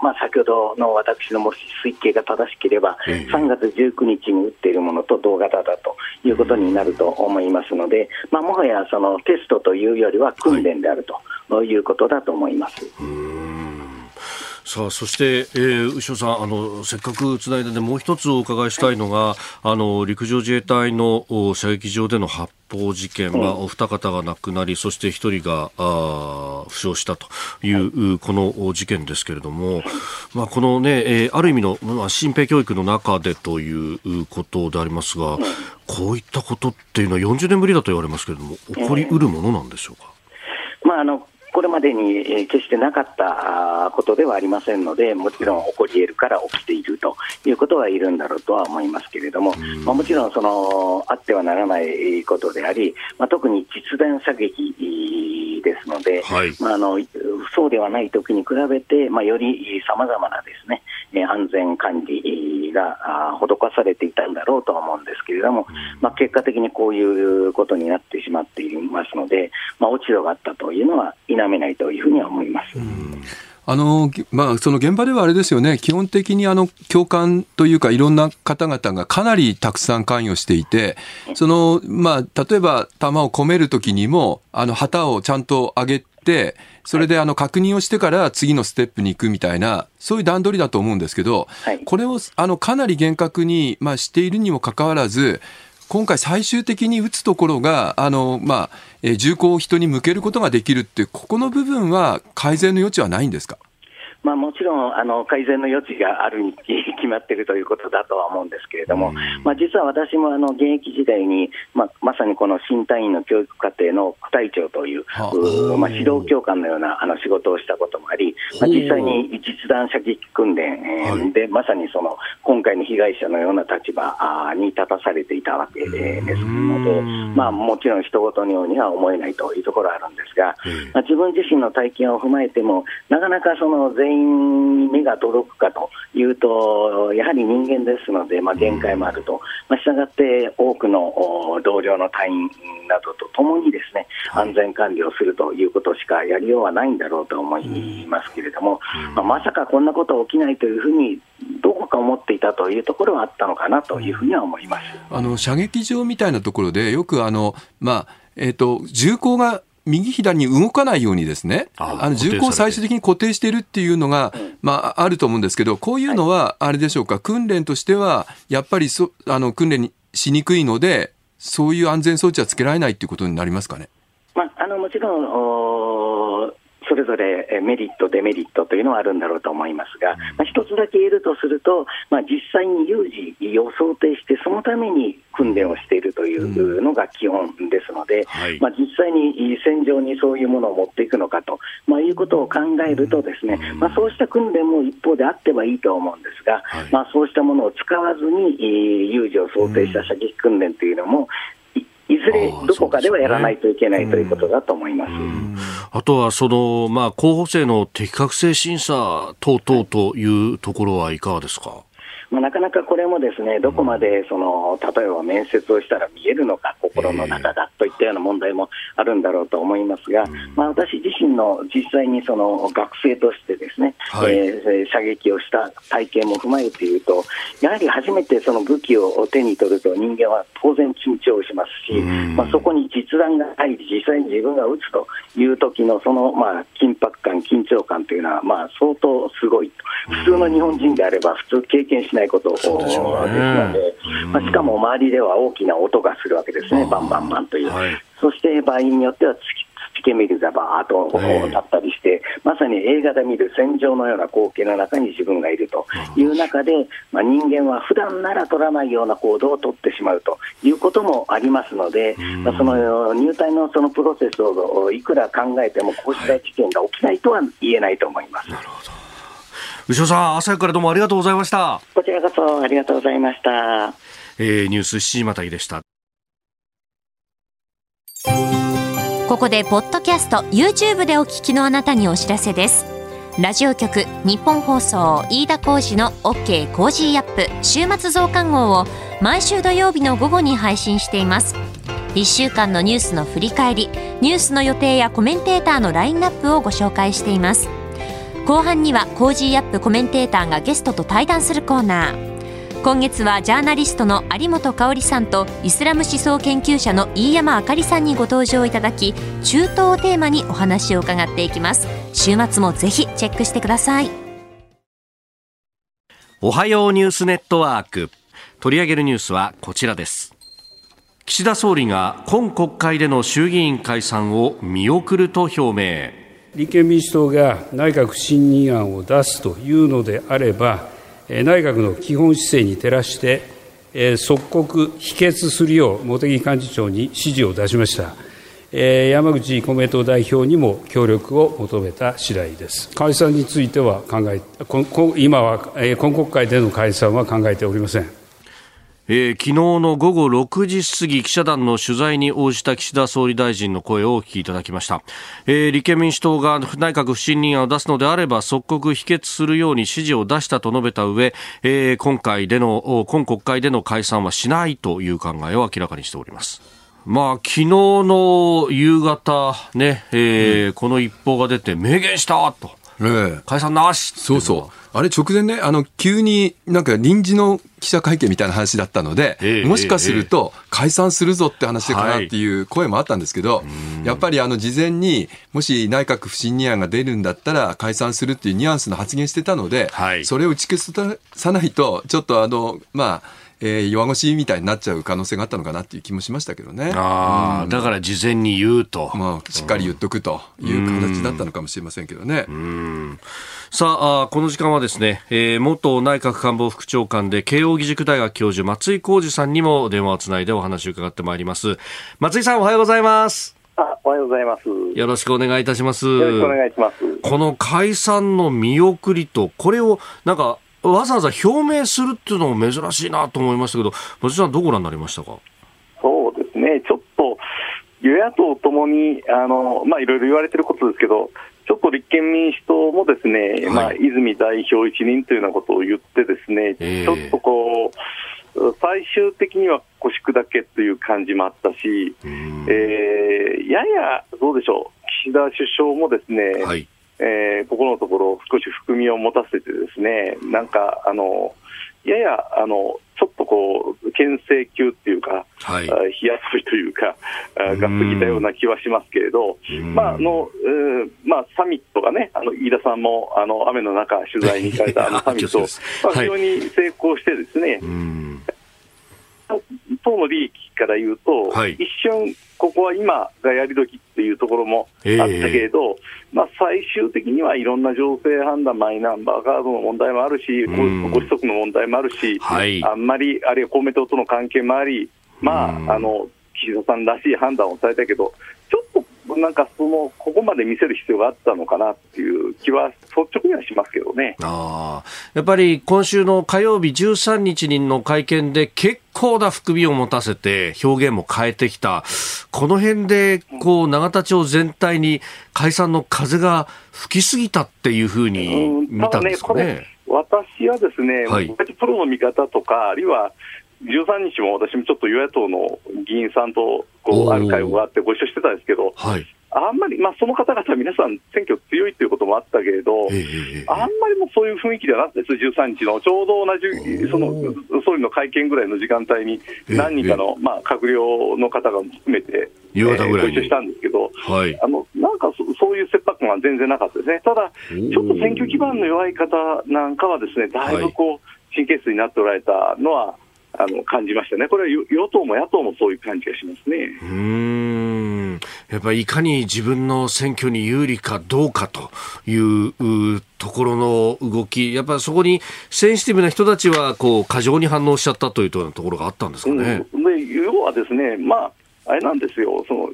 まあ、先ほどの私のもし推計が正しければ、え3月19日に打っているものと同型だということになると思いますので、まあ、もはやそのテストというよりは訓練であるということだと思います。はいさあそして、えー、牛尾さんあのせっかくつないで、ね、もう一つお伺いしたいのが、あの陸上自衛隊の射撃場での発砲事件。は、お二方が亡くなりそして一人があ負傷したという、この事件ですけれども、まあ、このね、えー、ある意味の、まあ、新兵教育の中でということでありますが、こういったことっていうのは40年ぶりだと言われますけれども起こりうるものなんでしょうか？まあ、あのこれまでに決してなかったことではありませんので、もちろん起こり得るから起きているということはいるんだろうとは思いますけれども、まあ、もちろんそのあってはならないことであり、まあ、特に実弾射撃ですので、はい、まあ、あのそうではないときに比べて、まあ、よりさまざまなですね安全管理が施されていたんだろうとは思うんですけれども、まあ、結果的にこういうことになってしまっていますので、まあ、落ち度があったというのは否めないというふうには思います。あのまあ、その現場ではあれですよね、基本的にあの共感というか、いろんな方々がかなりたくさん関与していて、そのまあ、例えば弾を込めるときにも、あの旗をちゃんと上げて、それであの確認をしてから次のステップに行くみたいな、そういう段取りだと思うんですけど、これをあのかなり厳格に、まあ、しているにもかかわらず、今回最終的に打つところが、あの、まあ、え銃口を人に向けることができるって、ここの部分は改善の余地はないんですか？まあ、もちろんあの改善の余地があるに決まっているということだとは思うんですけれども、まあ、実は私もあの現役時代に、まあ、まさにこの新隊員の教育課程の副隊長という、まあ、指導教官のようなあの仕事をしたこともあり、まあ、実際に実弾射撃訓練、えで、まさにその今回の被害者のような立場に立たされていたわけですので、まあ、もちろん人事のようには思えないというところはあるんですが、まあ、自分自身の体験を踏まえても、なかなかその全員員に目が届くかというと、やはり人間ですので、まあ、限界もあると、まあ、したがって多くの同僚の隊員などとともにですね、安全管理をするということしかやりようはないんだろうと思いますけれども、まあ、まさかこんなこと起きないというふうに、どこか思っていたというところはあったのかなというふうには思います。あの射撃場みたいなところで、よくあの、まあえーと、銃口が右左に動かないようにですね、あの銃口を最終的に固定しているっていうのが、まあ、あると思うんですけど、こういうのは、あれでしょうか、訓練としては、やっぱりそあの訓練しにくいので、そういう安全装置はつけられないっていうことになりますかね？まあ、あのもちろんそれぞれメリット、デメリットというのはあるんだろうと思いますが、まあ、一つだけ言えるとすると、まあ、実際に有事を想定して、そのために訓練をしているというのが基本ですので、まあ、実際に戦場にそういうものを持っていくのかと、まあ、いうことを考えると、ですね、まあ、そうした訓練も一方であってはいいと思うんですが、まあ、そうしたものを使わずに有事を想定した射撃訓練というのも、いずれどこかではやらないといけないということだと思います。あとはその、まあ、候補生の適格性審査等々というところはいかがですか？まあ、なかなかこれもですねどこまでその例えば面接をしたら見えるのか、心の中だといったような問題もあるんだろうと思いますが、まあ、私自身の実際にその学生としてですね、はい、えー、射撃をした体験も踏まえて言うと、やはり初めてその武器を手に取ると人間は当然緊張しますし、まあ、そこに実弾が入り、実際に自分が撃つという時のそのまあ緊迫感、緊張感というのはまあ相当すごいと。普通の日本人であれば普通経験しないことですので、まあ、しかも周りでは大きな音がするわけですね、バンバンバンという。はい、そして場合によっては土煙がバーッと立ったりして、まさに映画で見る戦場のような光景の中に自分がいるという中で、まあ、人間は普段なら取らないような行動を取ってしまうということもありますので、まあ、その入隊のそのプロセスをいくら考えても、こうした事件が起きないとは言えないと思います。なるほど牛尾さん、朝からどうもありがとうございました。こちらこそありがとうございました。えー、ニュース7時またぎでした。ここでポッドキャスト YouTube でお聞きのあなたにお知らせです。ラジオ局日本放送飯田浩司の OK Cozy up 週末増刊号を毎週土曜日の午後に配信しています。1週間のニュースの振り返り、ニュースの予定やコメンテーターのラインナップをご紹介しています。後半には Cozy up コメンテーターがゲストと対談するコーナー。今月はジャーナリストの有本香さんとイスラム思想研究者の飯山あかりさんにご登場いただき中東をテーマにお話を伺っていきます。週末もぜひチェックしてください。おはようニュースネットワーク。取り上げるニュースはこちらです。岸田総理が今国会での衆議院解散を見送ると表明。立憲民主党が内閣不信任案を出すというのであれば、内閣の基本姿勢に照らして、即刻否決するよう茂木幹事長に指示を出しました。山口公明党代表にも協力を求めた次第です。解散については考え、今は、今国会での解散は考えておりません。えー、昨日の午後6時過ぎ記者団の取材に応じた岸田総理大臣の声をお聞きいただきました、えー、立憲民主党が内閣不信任案を出すのであれば即刻否決するように指示を出したと述べた上、えー、今回での今国会での解散はしないという考えを明らかにしております。まあ、昨日の夕方ね、えー、うん、この一報が出て明言したと、えー、解散なしそうそう。あれ直前ね、あの、急になんか臨時の記者会見みたいな話だったので、えー、もしかすると解散するぞって話かなっていう声もあったんですけど、はい、やっぱりあの事前にもし内閣不信任案が出るんだったら解散するっていうニュアンスの発言してたので、はい、それを打ち消さないと、ちょっとあの、まあ、えー、弱腰みたいになっちゃう可能性があったのかなっていう気もしましたけどね。ああ、うん、だから事前に言うと。まあ、しっかり言っとくという形だったのかもしれませんけどね。うん。さあこの時間はですね、えー、元内閣官房副長官で慶應義塾大学教授松井浩二さんにも電話をつないでお話を伺ってまいります。松井さんおはようございます。あおはようございます。よろしくお願いいたします。よろしくお願いします。この解散の見送りとこれをなんかわざわざ表明するっていうのも珍しいなと思いましたけど松井さんどうご覧になりましたか？そうですね。ちょっと与野党ともにあの、まあ、いろいろ言われてることですけど、ちょっと立憲民主党もですね、はい、まあ、泉代表一任というようなことを言ってですね、えー、ちょっとこう、最終的には腰砕けという感じもあったし、えー、ややどうでしょう、岸田首相もですね、はい、えー、ここのところ、少し含みを持たせてですね、なんか、あの、やや、あの、ちょっとこう、牽制級っていうか、はい、火遊びというか、が過ぎたような気はしますけれど、まあ、あの、えー、まあ、サミットがね、あの、飯田さんも、あの、雨の中、取材に行かれた あのサミット、まあ、非常に成功してですね、党の利益から言うと、はい、一瞬、ここは今がやり時っていうところもあったけれど、えー、まあ、最終的にはいろんな情勢判断、マイナンバーカードの問題もあるし、ご子息の問題もあるし、はい、あんまり、あるいは公明党との関係もあり、まあ、あの岸田さんらしい判断をされたけど、ちょっとなんかその、ここまで見せる必要があったのかなっていう気は、率直にはしますけどね。あやっぱり今週の火曜日13日の会見で、結構な含みを持たせて、表現も変えてきた、この辺でこう永田町全体に解散の風が吹きすぎたっていうふうに見たんですかね。ね私はですね、はい、プロの見方とか、あるいは13日も私もちょっと与野党の議員さんとこうある会があってご一緒してたんですけど、はい、あんまり、まあ、その方々、皆さん、選挙強いということもあったけれど、えー、あんまりもそういう雰囲気ではなくて、13日のちょうど同じその総理の会見ぐらいの時間帯に、何人かの、えー、まあ、閣僚の方が含めて、ご一緒したんですけど、はい、あのなんかそそういう切迫感は全然なかったですね、ただ、ちょっと選挙基盤の弱い方なんかは、ですねだいぶこう、神経質になっておられたのは、あの感じましたね、これは与党も野党もそういう感じがしますね。うんやっぱりいかに自分の選挙に有利かどうかというところの動き、やっぱりそこにセンシティブな人たちはこう過剰に反応しちゃったというところがあったんですかね、うん、で要はですね、まあ、あれなんですよ、その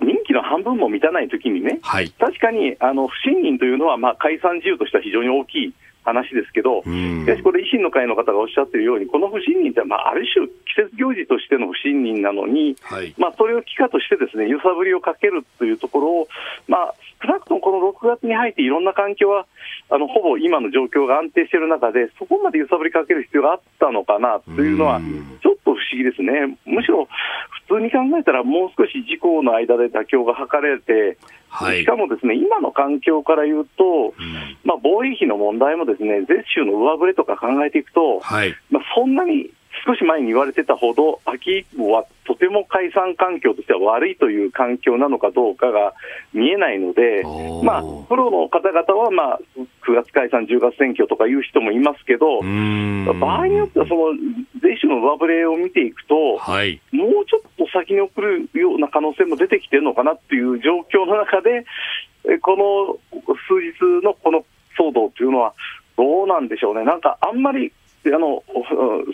任期の半分も満たないときにね、はい、確かにあの不信任というのは、まあ、解散自由としては非常に大きい。話ですけど、しかしこれ、維新の会の方がおっしゃっているように、この不信任って、まあ、ある種、季節行事としての不信任なのに、はい、まあ、それを機化としてですね揺さぶりをかけるというところを、まあ、少なくともこの6月に入っていろんな環境は、あのほぼ今の状況が安定している中で、そこまで揺さぶりかける必要があったのかなというのは、ちょっと不思議ですね。むしろ普通に考えたら、もう少し自公の間で妥協が図れて、はい、しかもですね今の環境から言うと、うん、まあ、防衛費の問題もですね税収の上振れとか考えていくと、はい、まあ、そんなに少し前に言われてたほど、秋以降はとても解散環境としては悪いという環境なのかどうかが見えないので、まあ、プロの方々は、まあ、9月解散、10月選挙とかいう人もいますけど、場合によってはその税収の上振れを見ていくと、はい、もうちょっと先に送るような可能性も出てきてるのかなっていう状況の中で、この数日のこの騒動というのは、どうなんでしょうね、なんかあんまりあの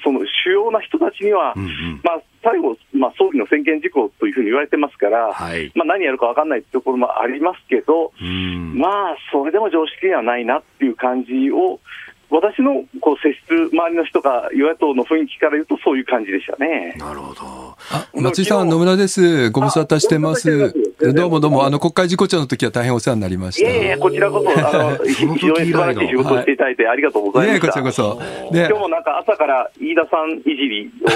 その主要な人たちには、うんうん、まあ、最後、まあ、総理の専権事項というふうに言われてますから、はい、まあ、何やるか分かんないところもありますけど、まあ、それでも常識にはないなっていう感じを、私のこう接する周りの人が与野党の雰囲気から言うと、そういう感じでしたね。なるほど。あ松井さん、野村です。ご無沙汰してます。どうもどうも、あの国会事故調の時は大変お世話になりました。いやいや、こちらこそ、あの非常に素晴らしい仕事をしていただいて、ありがとうございました。ね、こちらこそ。今日もなんか朝から飯田さんいじりを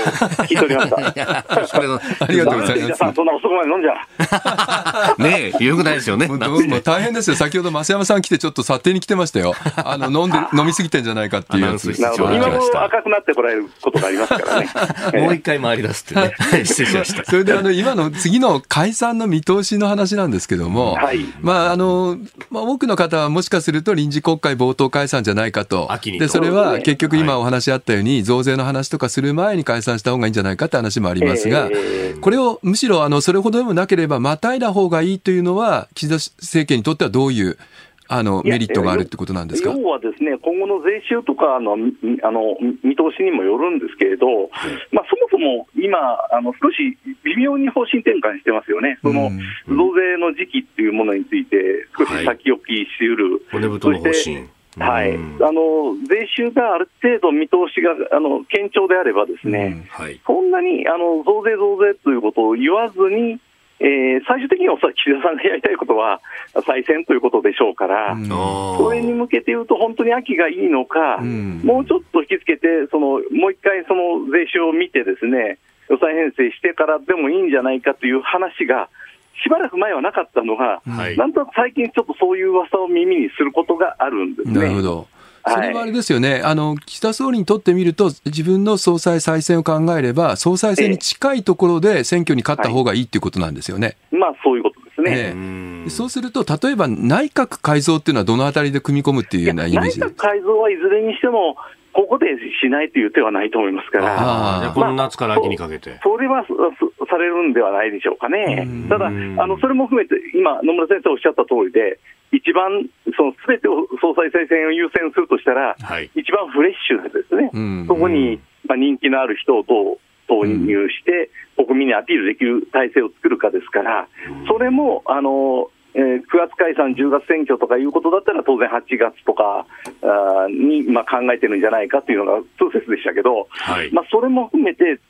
聞いておりました。ありがとうございます。そんな遅くまで飲んじゃ。ねえ、よくないですよね。もう大変ですよ。先ほど増山さん来て、ちょっと査定に来てましたよ。あの飲んで飲みすぎてんじゃないかっていうやつ。なるほど。今も赤くなってこられることがありますからね。もう一回回り出すってね。失礼しました。それであの今の次の解散の見通しの話なんですけども、はい、まああのまあ、多くの方はもしかすると臨時国会冒頭解散じゃないかと、でそれは結局、今お話あったように、増税の話とかする前に解散した方がいいんじゃないかって話もありますが、えー、これをむしろあのそれほどでもなければ、またいだ方がいいというのは、岸田政権にとってはどういうあのメリットがあるってことなんですか？要はですね、今後の税収とかのあの見通しにもよるんですけれど、まあ、そもそも今、あの少し微妙に方針転換してますよね、その増税の時期っていうものについて、少し先置きしうる、はい、骨太の方針。はい、あの税収がある程度見通しがあの堅調であれば、ですね、うん。はい、そんなにあの増税、増税ということを言わずに、えー、最終的には岸田さんがやりたいことは再選ということでしょうから、それに向けて言うと、本当に秋がいいのか、うん、もうちょっと引きつけて、そのもう一回、その税収を見て、ですね予算編成してからでもいいんじゃないかという話が、しばらく前はなかったのが、はい、なんとなく最近、ちょっとそういう噂を耳にすることがあるんですね。なるほどそれはあれですよね、はい、あの岸田総理にとってみると、自分の総裁再選を考えれば、総裁選に近いところで選挙に勝った方がいいっていうことなんですよね。はい、まあ、そういうことですね、えそうすると、例えば内閣改造っていうのは、どのあたりで組み込むっていうようなイメージ内閣改造はいずれにしても、ここでしないという手はないと思いますから、あこの夏から秋にかけて、まあ、それはされるんではないでしょうかね、ただ、あのそれも含めて、今、野村先生おっしゃった通りで、一番、そのすべてを総裁再選を優先するとしたら、はい、一番フレッシュでですね、そこに、まあ、人気のある人をどう投入して、国民にアピールできる体制を作るかですから、それも、あの、えー、9月解散、10月選挙とかいうことだったら、当然8月とかに、まあ、考えてるんじゃないかというのが通説でしたけど、はい、まあ、それも含めて、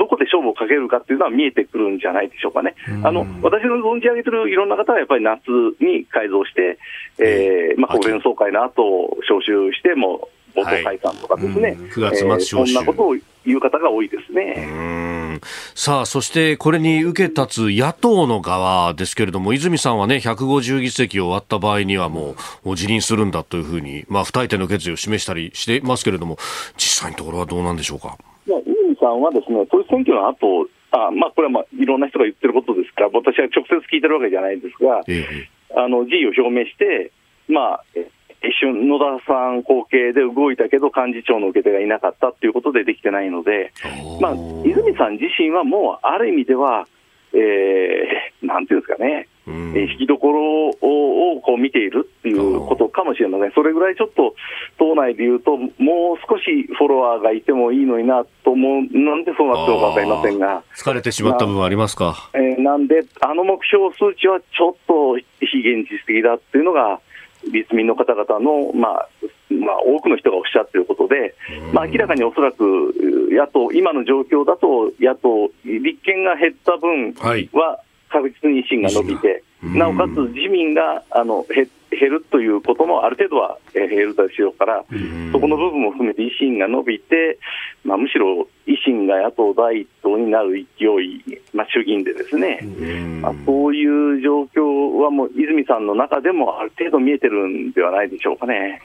どこで勝負をかけるかっていうのは見えてくるんじゃないでしょうかね。あの私の存じ上げてるいろんな方はやっぱり夏に改造して、えーまあ、国連総会の後招集しても、冒頭解散とかですね、はい、9月末招集、えー、そんなことを言う方が多いですね。さあ、そしてこれに受け立つ野党の側ですけれども、泉さんはね、150議席を割った場合にはもう辞任するんだというふうに、まあ、不退転の決意を示したりしてますけれども、実際のところはどうなんでしょうか？さんはですね、統一選挙の後あまあこれはまあいろんな人が言ってることですから、私は直接聞いてるわけじゃないんですが、ええ、あの辞意を表明して、まあ、一瞬、野田さん後継で動いたけど、幹事長の受け手がいなかったということでできてないので、まあ、泉さん自身はもう、ある意味では、えー、なんていうんですかね、うん、引きどころをこう見ているっていうことかもしれません、それぐらいちょっと党内でいうと、もう少しフォロワーがいてもいいのになと思う、なんでそうなってるか分かりませんが、疲れてしまった部分ありますか、えー、なんで、あの目標数値はちょっと非現実的だっていうのが、立民の方々の、まあまあ、多くの人がおっしゃっていることで、まあ、明らかにおそらく野党、今の状況だと野党、立憲が減った分は確実に維新が伸びて、なおかつ自民があの減減るということもある程度は減るでしょうから、そこの部分も含めて維新が伸びて、まあ、むしろ維新が野党第一党になる勢い、まあ、衆議院でですね、まあ、そういう状況はもう泉さんの中でもある程度見えてるんではないでしょうかね。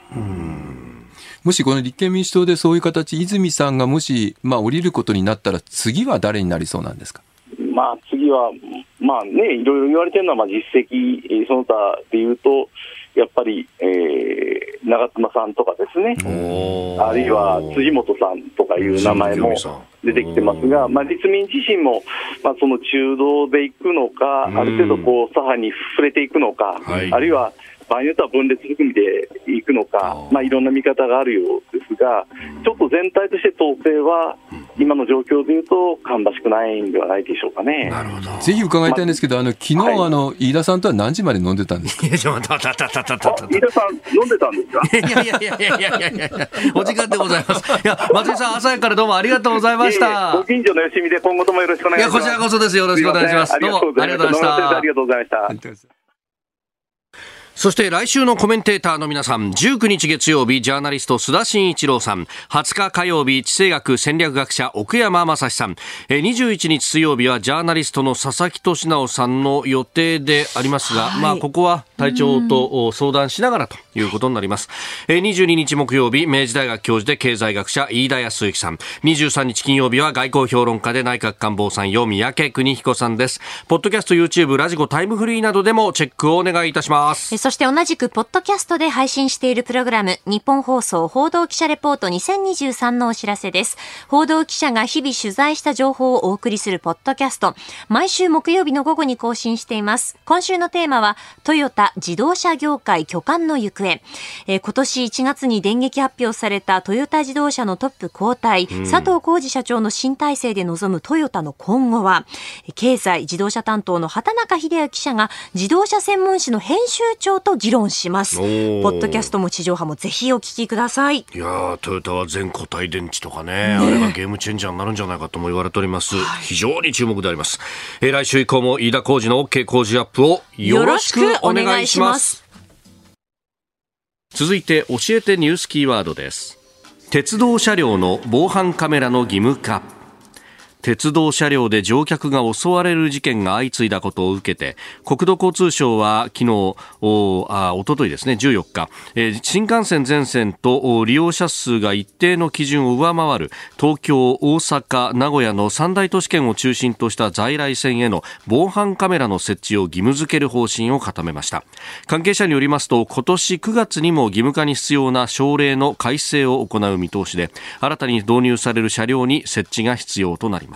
もしこの立憲民主党でそういう形、泉さんがもし、まあ、降りることになったら、次は誰になりそうなんですか？まあ、次は、まあね、いろいろ言われてるのは、まあ、実績、その他でいうと、やっぱり、えー、長妻さんとかですね、あるいは辻元さんとかいう名前も出てきてますが、まあ、立民自身も、まあ、その中道でいくのか、ある程度こう左派に触れていくのか、はい、あるいは場合によっては分裂含みでいくのか、まあ、いろんな見方があるようですが、ちょっと全体として統制は、今の状況でいうと、芳しくないんではないでしょうかね。なるほど。ぜひ伺いたいんですけど、あの昨日、はい、あの飯田さんとは何時まで飲んでたんですか？いや、ちょっと飯田さん飲んでたんですか？いやいやいやいやいやいやいやお時間でございます。いや、松井さん、朝からどうもありがとうございました。ご近所のよしみで、今後ともよろしくお願いします。いや、こちらこそです。よろしくお願いします。どうもありがとうございました。ありがとうございました。そして来週のコメンテーターの皆さん、19日月曜日、ジャーナリスト須田慎一郎さん、20日火曜日、地政学戦略学者奥山正史さん、21日水曜日はジャーナリストの佐々木俊直さんの予定でありますが、はい、まあここは体調と相談しながらということになります。22日木曜日、明治大学教授で経済学者飯田康之さん、23日金曜日は外交評論家で内閣官房参与三宅邦彦さんです。ポッドキャスト、YouTube、ラジコ、タイムフリーなどでもチェックをお願いいたします。そして同じくポッドキャストで配信しているプログラム、日本放送報道記者レポート2023のお知らせです。報道記者が日々取材した情報をお送りするポッドキャスト、毎週木曜日の午後に更新しています。今週のテーマは、トヨタ自動車業界巨漢の行方。えー、今年1月に電撃発表されたトヨタ自動車のトップ交代、うん、佐藤浩二社長の新体制で臨むトヨタの今後は、経済自動車担当の畑中秀也記者が自動車専門誌の編集長と議論論します。ポッドキャストも地上波もぜひお聞きください。いやトヨタは全固体電池とかね、ねあれがゲームチェンジャーになるんじゃないかとも言われております。はい、非常に注目であります。えー、来週以降も飯田浩二の OK 工事アップをよろしくお願いします。続いて教えてニュースキーワードです。鉄道車両の防犯カメラの義務化。鉄道車両で乗客が襲われる事件が相次いだことを受けて国土交通省は昨日おあおとといですね14日、えー、新幹線全線と利用者数が一定の基準を上回る東京、大阪、名古屋の三大都市圏を中心とした在来線への防犯カメラの設置を義務付ける方針を固めました。関係者によりますと今年9月にも義務化に必要な省令の改正を行う見通しで新たに導入される車両に設置が必要となります。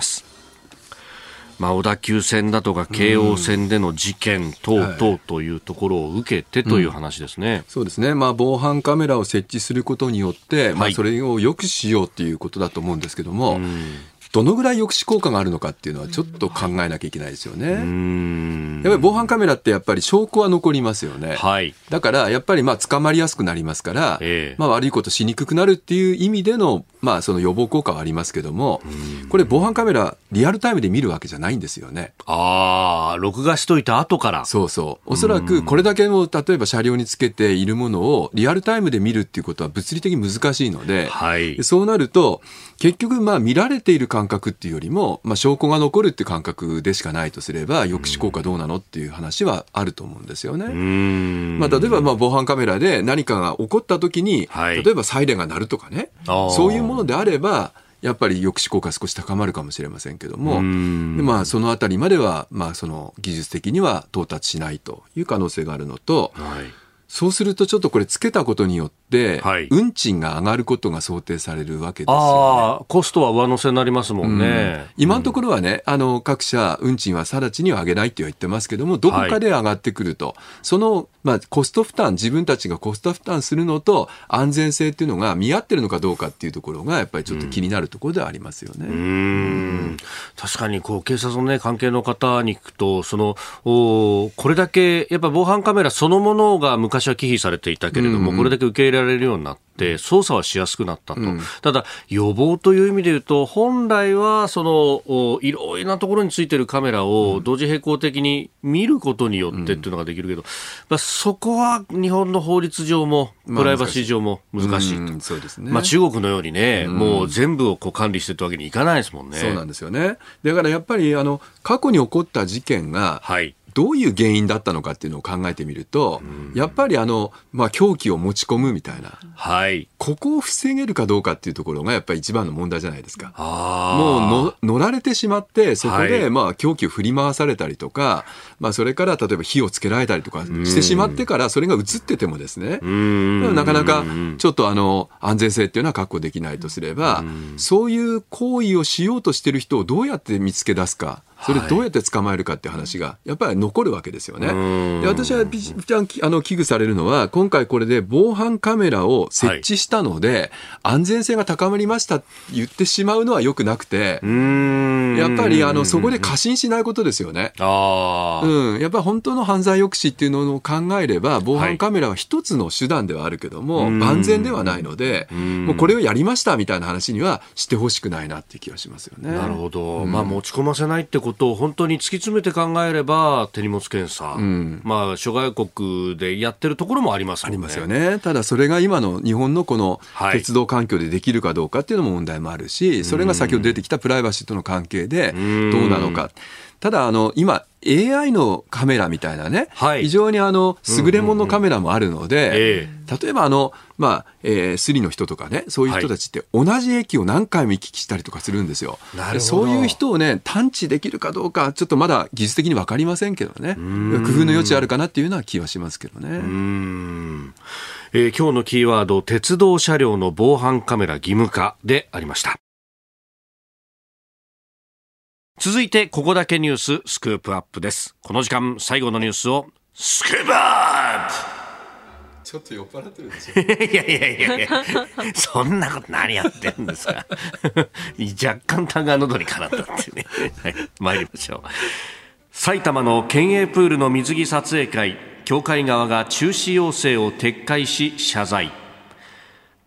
まあ、小田急線だとか京王線での事件等々とい。うところを受けてという話ですね、うん、そうですね、まあ、防犯カメラを設置することによって、まあ、それをよくしようということだと思うんですけども、どのぐらい抑止効果があるのかっていうのはちょっと考えなきゃいけないですよね。やっぱり防犯カメラってやっぱり証拠は残りますよね。はい、だからやっぱりまあ捕まりやすくなりますから、えー、まあ悪いことしにくくなるっていう意味でのまあその予防効果はありますけども、これ防犯カメラリアルタイムで見るわけじゃないんですよね。ああ、録画しといた後から。そうそう。おそらくこれだけの例えば車両につけているものをリアルタイムで見るっていうことは物理的に難しいので、はい、そうなると結局まあ見られている感覚っていうよりも、まあ、証拠が残るっていう感覚でしかないとすれば抑止効果どうなのっていう話はあると思うんですよね。まあ、例えばまあ防犯カメラで何かが起こった時に、はい、例えばサイレンが鳴るとかね。そういうものであればやっぱり抑止効果少し高まるかもしれませんけども、でまあ、そのあたりまでは、まあ、その技術的には到達しないという可能性があるのと、はい、そうするとちょっとこれつけたことによって、はい、運賃が上がることが想定されるわけですよ、ね、コストは上乗せになりますもんね。うん、今のところはね、あの、各社、運賃は直ちには上げないって言ってますけども、どこかで上がってくると。はい、その、まあ、コスト負担、自分たちがコスト負担するのと、安全性っていうのが見合ってるのかどうかっていうところが、やっぱりちょっと気になるところではありますよね。うん。確かに、こう、警察のね、関係の方に聞くと、その、おこれだけ、やっぱ防犯カメラそのものが昔は忌避されていたけれども、これだけ受け入れられるようになって、操作はしやすくなったと、うん、ただ予防という意味で言うと本来はそのいろいろなところについてるカメラを同時並行的に見ることによってっていうのができるけど、まあ、そこは日本の法律上もプライバシー上も難しい。と、そうですね。まあ、中国のようにね、もう全部をこう管理してるわけにいかないですもんね。そうなんですよね。だからやっぱりあの過去に起こった事件が、はい、どういう原因だったのかっていうのを考えてみると、やっぱりあの、まあ、凶器を持ち込むみたいな、はい、ここを防げるかどうかっていうところがやっぱり一番の問題じゃないですか。もう乗られてしまって、そこで、まあ、凶器を振り回されたりとか、まあ、それから例えば火をつけられたりとかしてしまってから、それが映っててもですね、なかなかちょっとあの、安全性っていうのは確保できないとすれば、そういう行為をしようとしてる人をどうやって見つけ出すか。それどうやって捕まえるかっていう話がやっぱり残るわけですよね。で私はあの危惧されるのは今回これで防犯カメラを設置したので、はい、安全性が高まりましたって言ってしまうのはよくなくてやっぱりあのそこで過信しないことですよね。あうん、やっぱり本当の犯罪抑止っていうのを考えれば防犯カメラは一つの手段ではあるけども、はい、万全ではないのでもうこれをやりましたみたいな話にはしてほしくないなっていう気がしますよね。なるほど、うん、まあ持ち込ませないってことを本当に突き詰めて考えれば手荷物検査、うん、まあ諸外国でやってるところもあります、ね、ありますよね。ただそれが今の日本のこの鉄道環境でできるかどうかっていうのも問題もあるし、それが先ほど出てきたプライバシーとの関係でどうなのか。ただあの今 AI のカメラみたいなね、はい、非常にあの優れもののカメラもあるので、例えばあの、まあえー、スリの人とかねそういう人たちって同じ駅を何回も行き来したりとかするんですよ。そういう人をね探知できるかどうかちょっとまだ技術的に分かりませんけどね。工夫の余地あるかなっていうような気はしますけどね。うん。えー、今日のキーワード鉄道車両の防犯カメラ義務化でありました。続いてここだけニューススクープアップです。この時間最後のニュースをスクープアップ!ちょっと酔っ払ってるでしょ。いやいやいやいやそんなこと何やってんですか。若干タガ喉に絡んだってね、はい、参りましょう。埼玉の県営プールの水着撮影会協会側が中止要請を撤回し謝罪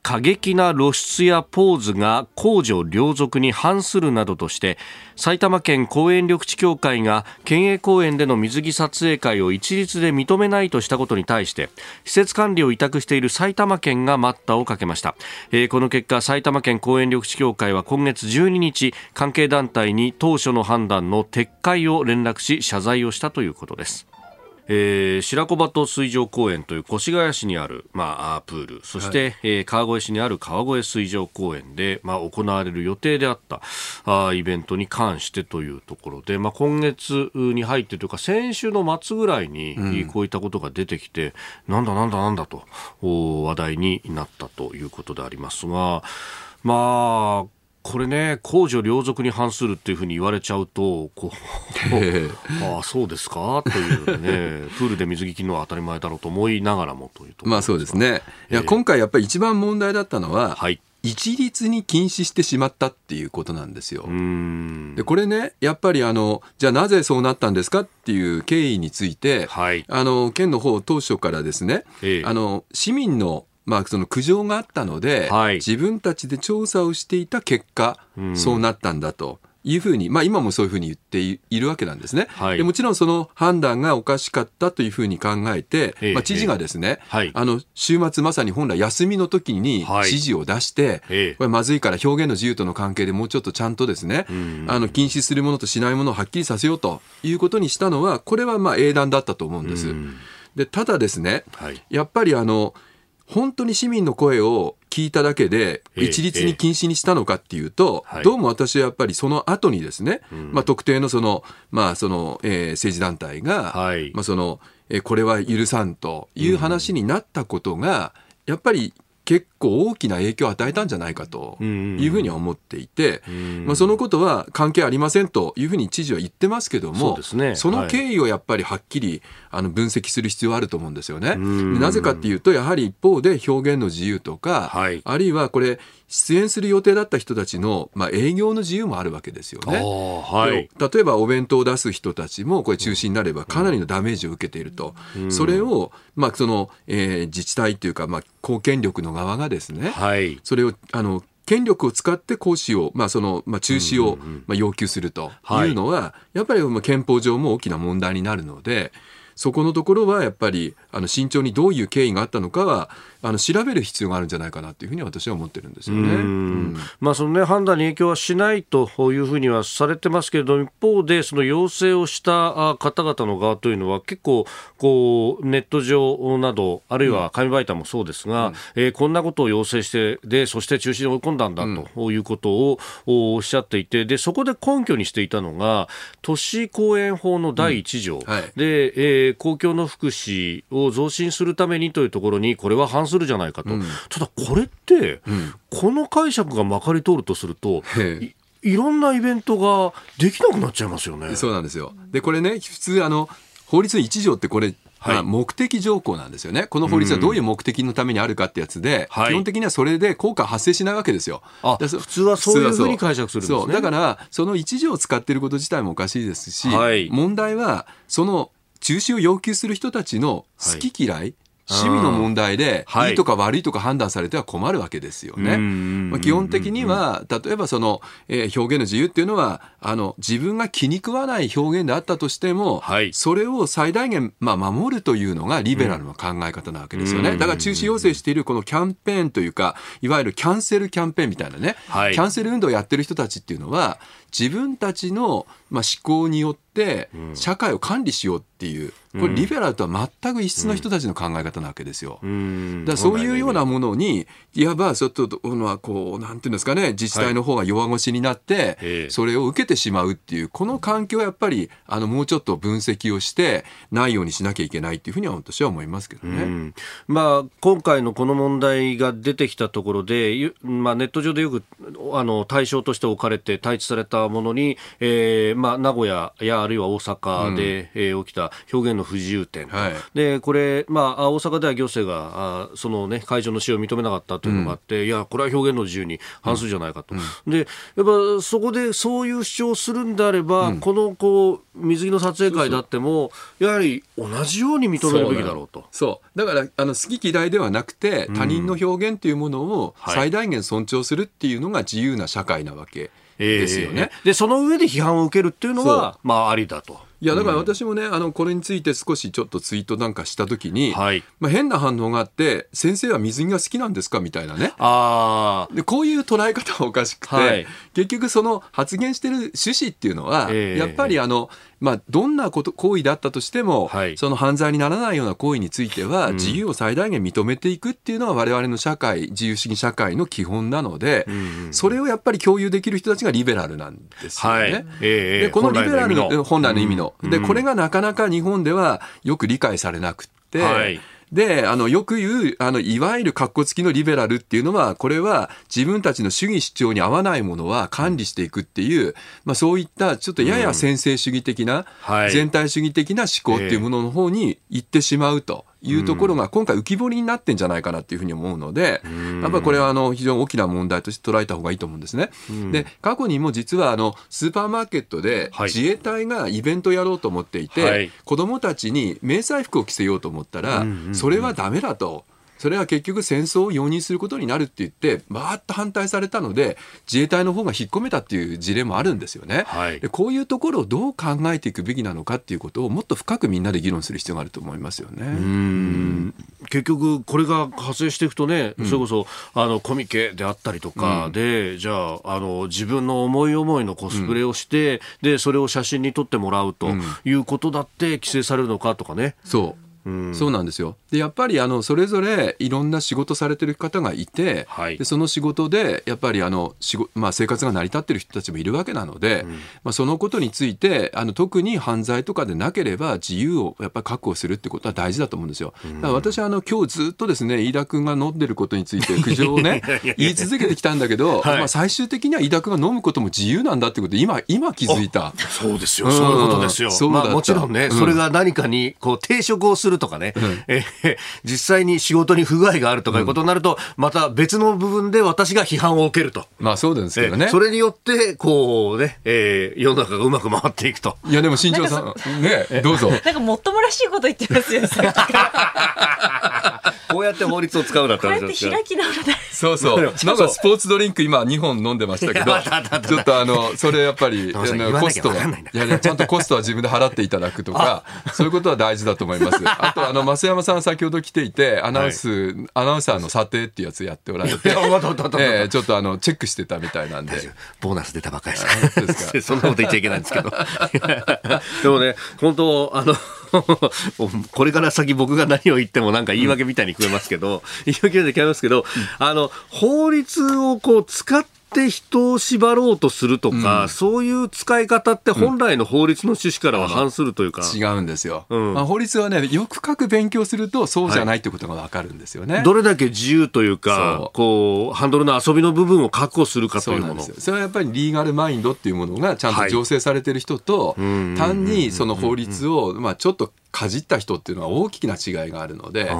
過激な露出やポーズが公序良俗に反するなどとして埼玉県公園緑地協会が県営公園での水着撮影会を一律で認めないとしたことに対して施設管理を委託している埼玉県が待ったをかけました、えー、この結果埼玉県公園緑地協会は今月12日関係団体に当初の判断の撤回を連絡し謝罪をしたということです。えー、白子鳩水上公園という越谷市にある、まあ、プール。そして、はい、えー、川越市にある川越水上公園で、まあ、行われる予定であったあイベントに関してというところで、まあ、今月に入ってというか先週の末ぐらいに、うん、こういったことが出てきてなんだなんだなんだと話題になったということでありますがまあこれね、公序良俗に反するっていうふうに言われちゃうと、こう、ああ、そうですか？というね、プールで水着着るのは当たり前だろうと思いながらもというとまあそうですね。いや、今回やっぱり一番問題だったのは、はい、一律に禁止してしまったっていうことなんですよ。でこれねやっぱりあのじゃあなぜそうなったんですかっていう経緯について、はい、あの県の方当初からですね、ええ、あの市民のまあ、その苦情があったので、はい、自分たちで調査をしていた結果、うん、そうなったんだと。いうふうに、まあ、今もそういうふうに言っているわけなんですね、はい、でもちろんその判断がおかしかったというふうに考えて、まあ、知事がですね、はい、あの週末まさに本来休みの時に指示を出して、はい、これまずいから表現の自由との関係でもうちょっとちゃんとですね、あの禁止するものとしないものをはっきりさせようということにしたのはこれはまあ英断だったと思うんです。でただですね、やっぱりあの本当に市民の声を聞いただけで一律に禁止にしたのかっていうと、ええどうも私はやっぱりその後にですね、うん、まあ、特定のその,、まあそのえー、政治団体が、はい、まあ、そのえー、これは許さんという話になったことが、うん、やっぱり結構大きな影響を与えたんじゃないかというふうには思っていて、まあ、そのことは関係ありませんというふうに知事は言ってますけども、そ、ね,、の経緯をやっぱりはっきりあの分析する必要はあると思うんですよね。なぜかっていうとやはり一方で表現の自由とか、はい、あるいはこれ出演する予定だった人たちの、まあ、営業の自由もあるわけですよね、はい、例えばお弁当を出す人たちもこれ中止になればかなりのダメージを受けていると、うん、それを、まあそのえー、自治体というか、まあ、公権力の側がですね、はい、それをあの権力を使って行使を、まあそのまあ、中止を、まあ、要求するというのは、はい、やっぱり憲法上も大きな問題になるのでそこのところはやっぱりあの慎重にどういう経緯があったのかはあの調べる必要があるんじゃないかなというふうに私は思ってるんですよね。うん、まあそのね判断に影響はしないというふうにはされてますけれど一方でその要請をした方々の側というのは結構こうネット上などあるいは紙媒体もそうですが、うん、えー、こんなことを要請してでそして中止に追い込んだんだということをおっしゃっていてでそこで根拠にしていたのが都市公園法の第1条、うん。はい、で、えー、公共の福祉を増進するためにというところにこれは反するじゃないかと、うん、ただこれって、うん、この解釈がまかり通るとするといいろんなイベントができなくなっちゃいますよね。そうなんですよ。でこれね普通あの法律の一条ってこれまあ、目的条項なんですよね、この法律はどういう目的のためにあるかってやつで、うん、基本的にはそれで効果発生しないわけですよ。普通はそういうふうに解釈するんですね。だから、その一条を使っていること自体もおかしいですし、はい、問題は、その中止を要求する人たちの好き嫌い、はい趣味の問題で、い。いとか悪いとか判断されては困るわけですよね。まあ、基本的には、例えばその、えー、表現の自由っていうのは、あの、自分が気に食わない表現であったとしても、はい、それを最大限、まあ、守るというのがリベラルの考え方なわけですよね。だから中止要請しているこのキャンペーンというか、いわゆるキャンセルキャンペーンみたいなね、はい、キャンセル運動をやってる人たちっていうのは、自分たちの、まあ、思考によって社会を管理しようっていう、これリベラルとは全く異質の人たちの考え方なわけですよ。だからそういうようなものにいわばちょっとのはこうなんていうんですかね自治体の方が弱腰になって、それを受けてしまうっていうこの環境はやっぱりあのもうちょっと分析をしてないようにしなきゃいけないっていうふうには私は思いますけどね。まあ今回のこの問題が出てきたところで、まあネット上でよくあの対象として置かれて対峙されたものに、えーまあ、名古屋やあるいは大阪で、うん、えー、起きた表現の不自由点、はい、でこれ、まあ、大阪では行政があその、ね、会場の使用を認めなかったというのがあって、うん、いや、これは表現の自由に反するじゃないかと、うん、でやっぱそこでそういう主張をするんであれば、このこう水着の撮影会だっても、やはり同じように認めるべきだろうと。そうだからあの好き嫌いではなくて、他人の表現というものを最大限尊重するっていうのが自由な社会なわけですよね。えー、でその上で批判を受けるっていうのは、まあ、ありだと。いやだから私もね、あのこれについて少しちょっとツイートなんかしたときに、はい、まあ、変な反応があって先生は水着が好きなんですかみたいなね。あでこういう捉え方はおかしくて、はい、結局その発言してる趣旨っていうのは、えー、やっぱりあのまあ、どんなこと行為だったとしても、はい、その犯罪にならないような行為については、自由を最大限認めていくっていうのは、我々の社会、自由主義社会の基本なので、それをやっぱり共有できる人たちがリベラルなんですよね。はい。えー、でこのリベラルの本来の意味の、でこれがなかなか日本ではよく理解されなくて。はいで、あの、よく言う、あの、いわゆる格好付きのリベラルっていうのは、これは自分たちの主義主張に合わないものは管理していくっていう、まあそういったちょっとやや先制主義的な、全体主義的な思考っていうものの方に行ってしまうと。いうところが今回浮き彫りになってんじゃないかなっていうふうに思うので、やっぱりこれはあの非常に大きな問題として捉えた方がいいと思うんですね。で、過去にも実はあのスーパーマーケットで自衛隊がイベントをやろうと思っていて、はい、子供たちに迷彩服を着せようと思ったら、それはダメだと。それは結局戦争を容認することになるって言ってバーッと反対されたので自衛隊の方が引っ込めたっていう事例もあるんですよね、はい、でこういうところをどう考えていくべきなのかっていうことをもっと深くみんなで議論する必要があると思いますよね。結局これが発生していくとね、うん、それこそあのコミケであったりとかで、うん、じゃああの自分の思い思いのコスプレをして、うん、でそれを写真に撮ってもらうということだって規制されるのかとかね。そうそうなんですよ。でやっぱりあのそれぞれいろんな仕事されてる方がいて、はい、でその仕事でやっぱりあの仕事、まあ、生活が成り立ってる人たちもいるわけなので、うん、まあ、そのことについてあの特に犯罪とかでなければ自由をやっぱり確保するってことは大事だと思うんですよ。だから私はあの今日ずっとですね飯田君が飲んでることについて 苦情をね言い続けてきたんだけど、はい、まあ、最終的には飯田君が飲むことも自由なんだってこと今今気づいた。そうですよ、そういうことですよ。まあ、もちろんね、それが何かにこう抵触をするとかね、うん、えー、実際に仕事に不具合があるとかいうことになると、また別の部分で私が批判を受けると。まあそうですけどね。それによって、こうね、えー、世の中がうまく回っていくと。いやでも新庄さん、ね、どうぞ。なんかもっともらしいこと言ってますよ、こうやって法律を使うなって話です開き直らない。そうそう。なんかスポーツドリンク今2本飲んでましたけど、ちょっとあの、それやっぱり、コストは、いやいや、ちゃんとコストは自分で払っていただくとか、そういうことは大事だと思います。あと、あの、増山さん先ほど来ていて、アナウンス、はい、アナウンサーの査定っていうやつやっておられて、えー、ちょっとあの、チェックしてたみたいなんで。ボーナス出たばかりです。か。そんなこと言っちゃいけないんですけど。でもね、本当あの、これから先僕が何を言ってもなんか言い訳みたいに聞こえますけど、言い訳みたいに聞こえますけど、あの、法律をこう使ってって人を縛ろうとするとか、うん、そういう使い方って本来の法律の趣旨からは反するというか、うん、違うんですよ、うん、まあ、法律はねよく書く勉強するとそうじゃないってことが分かるんですよね、はい、どれだけ自由というかこうハンドルの遊びの部分を確保するかというもの。それはやっぱりリーガルマインドっていうものがちゃんと醸成されてる人と、はい、単にその法律を、まあ、ちょっとかじった人っていうのは大きな違いがあるので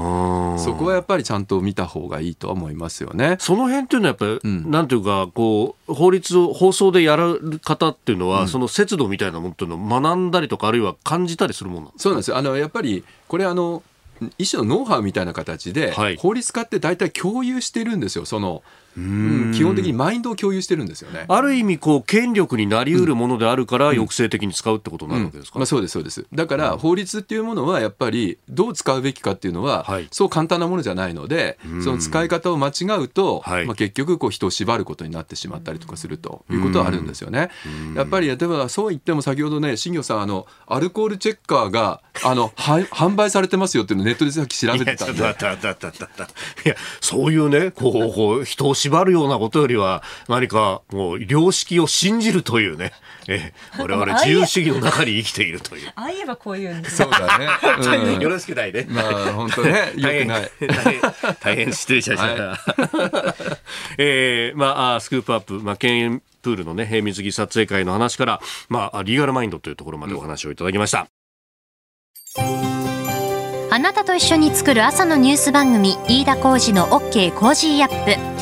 そこはやっぱりちゃんと見た方がいいと思いますよね。その辺っていうのはやっぱり、うん、なんていうかこう法律を放送でやる方っていうのは、うん、その節度みたいなものっていうのを学んだりとかあるいは感じたりするものそうなんです。よあのやっぱりこれあの一種のノウハウみたいな形で、はい、法律家って大体共有してるんですよ。そのうん、基本的にマインドを共有してるんですよね。ある意味こう権力になりうるものであるから抑制的に使うってことになるわけですか、うん。うん、まあ、そうですそうです。だから法律っていうものはやっぱりどう使うべきかっていうのは、そう簡単なものじゃないので、その使い方を間違うと、はい、まあ、結局こう人を縛ることになってしまったりとかするということはあるんですよね。やっぱり例えばそう言っても先ほどね新業さんあのアルコールチェッカーがあの 販売されてますよっていうのネットでさっき調べてたんで。いやそういうねこうこう人を縛るようなことよりは何かもう良識を信じるというね、え我々自由主義の中に生きているという。ああ言えばこういうんそうだね。うん、よろしくないね。まあ本当ね、よくない。大変大変失礼しました。はい、えー、まあスクープアップまあ県プールのね水着撮影会の話からまあリーガルマインドというところまでお話をいただきました、うん、あなたと一緒に作る朝のニュース番組飯田浩二の OK コージーアップ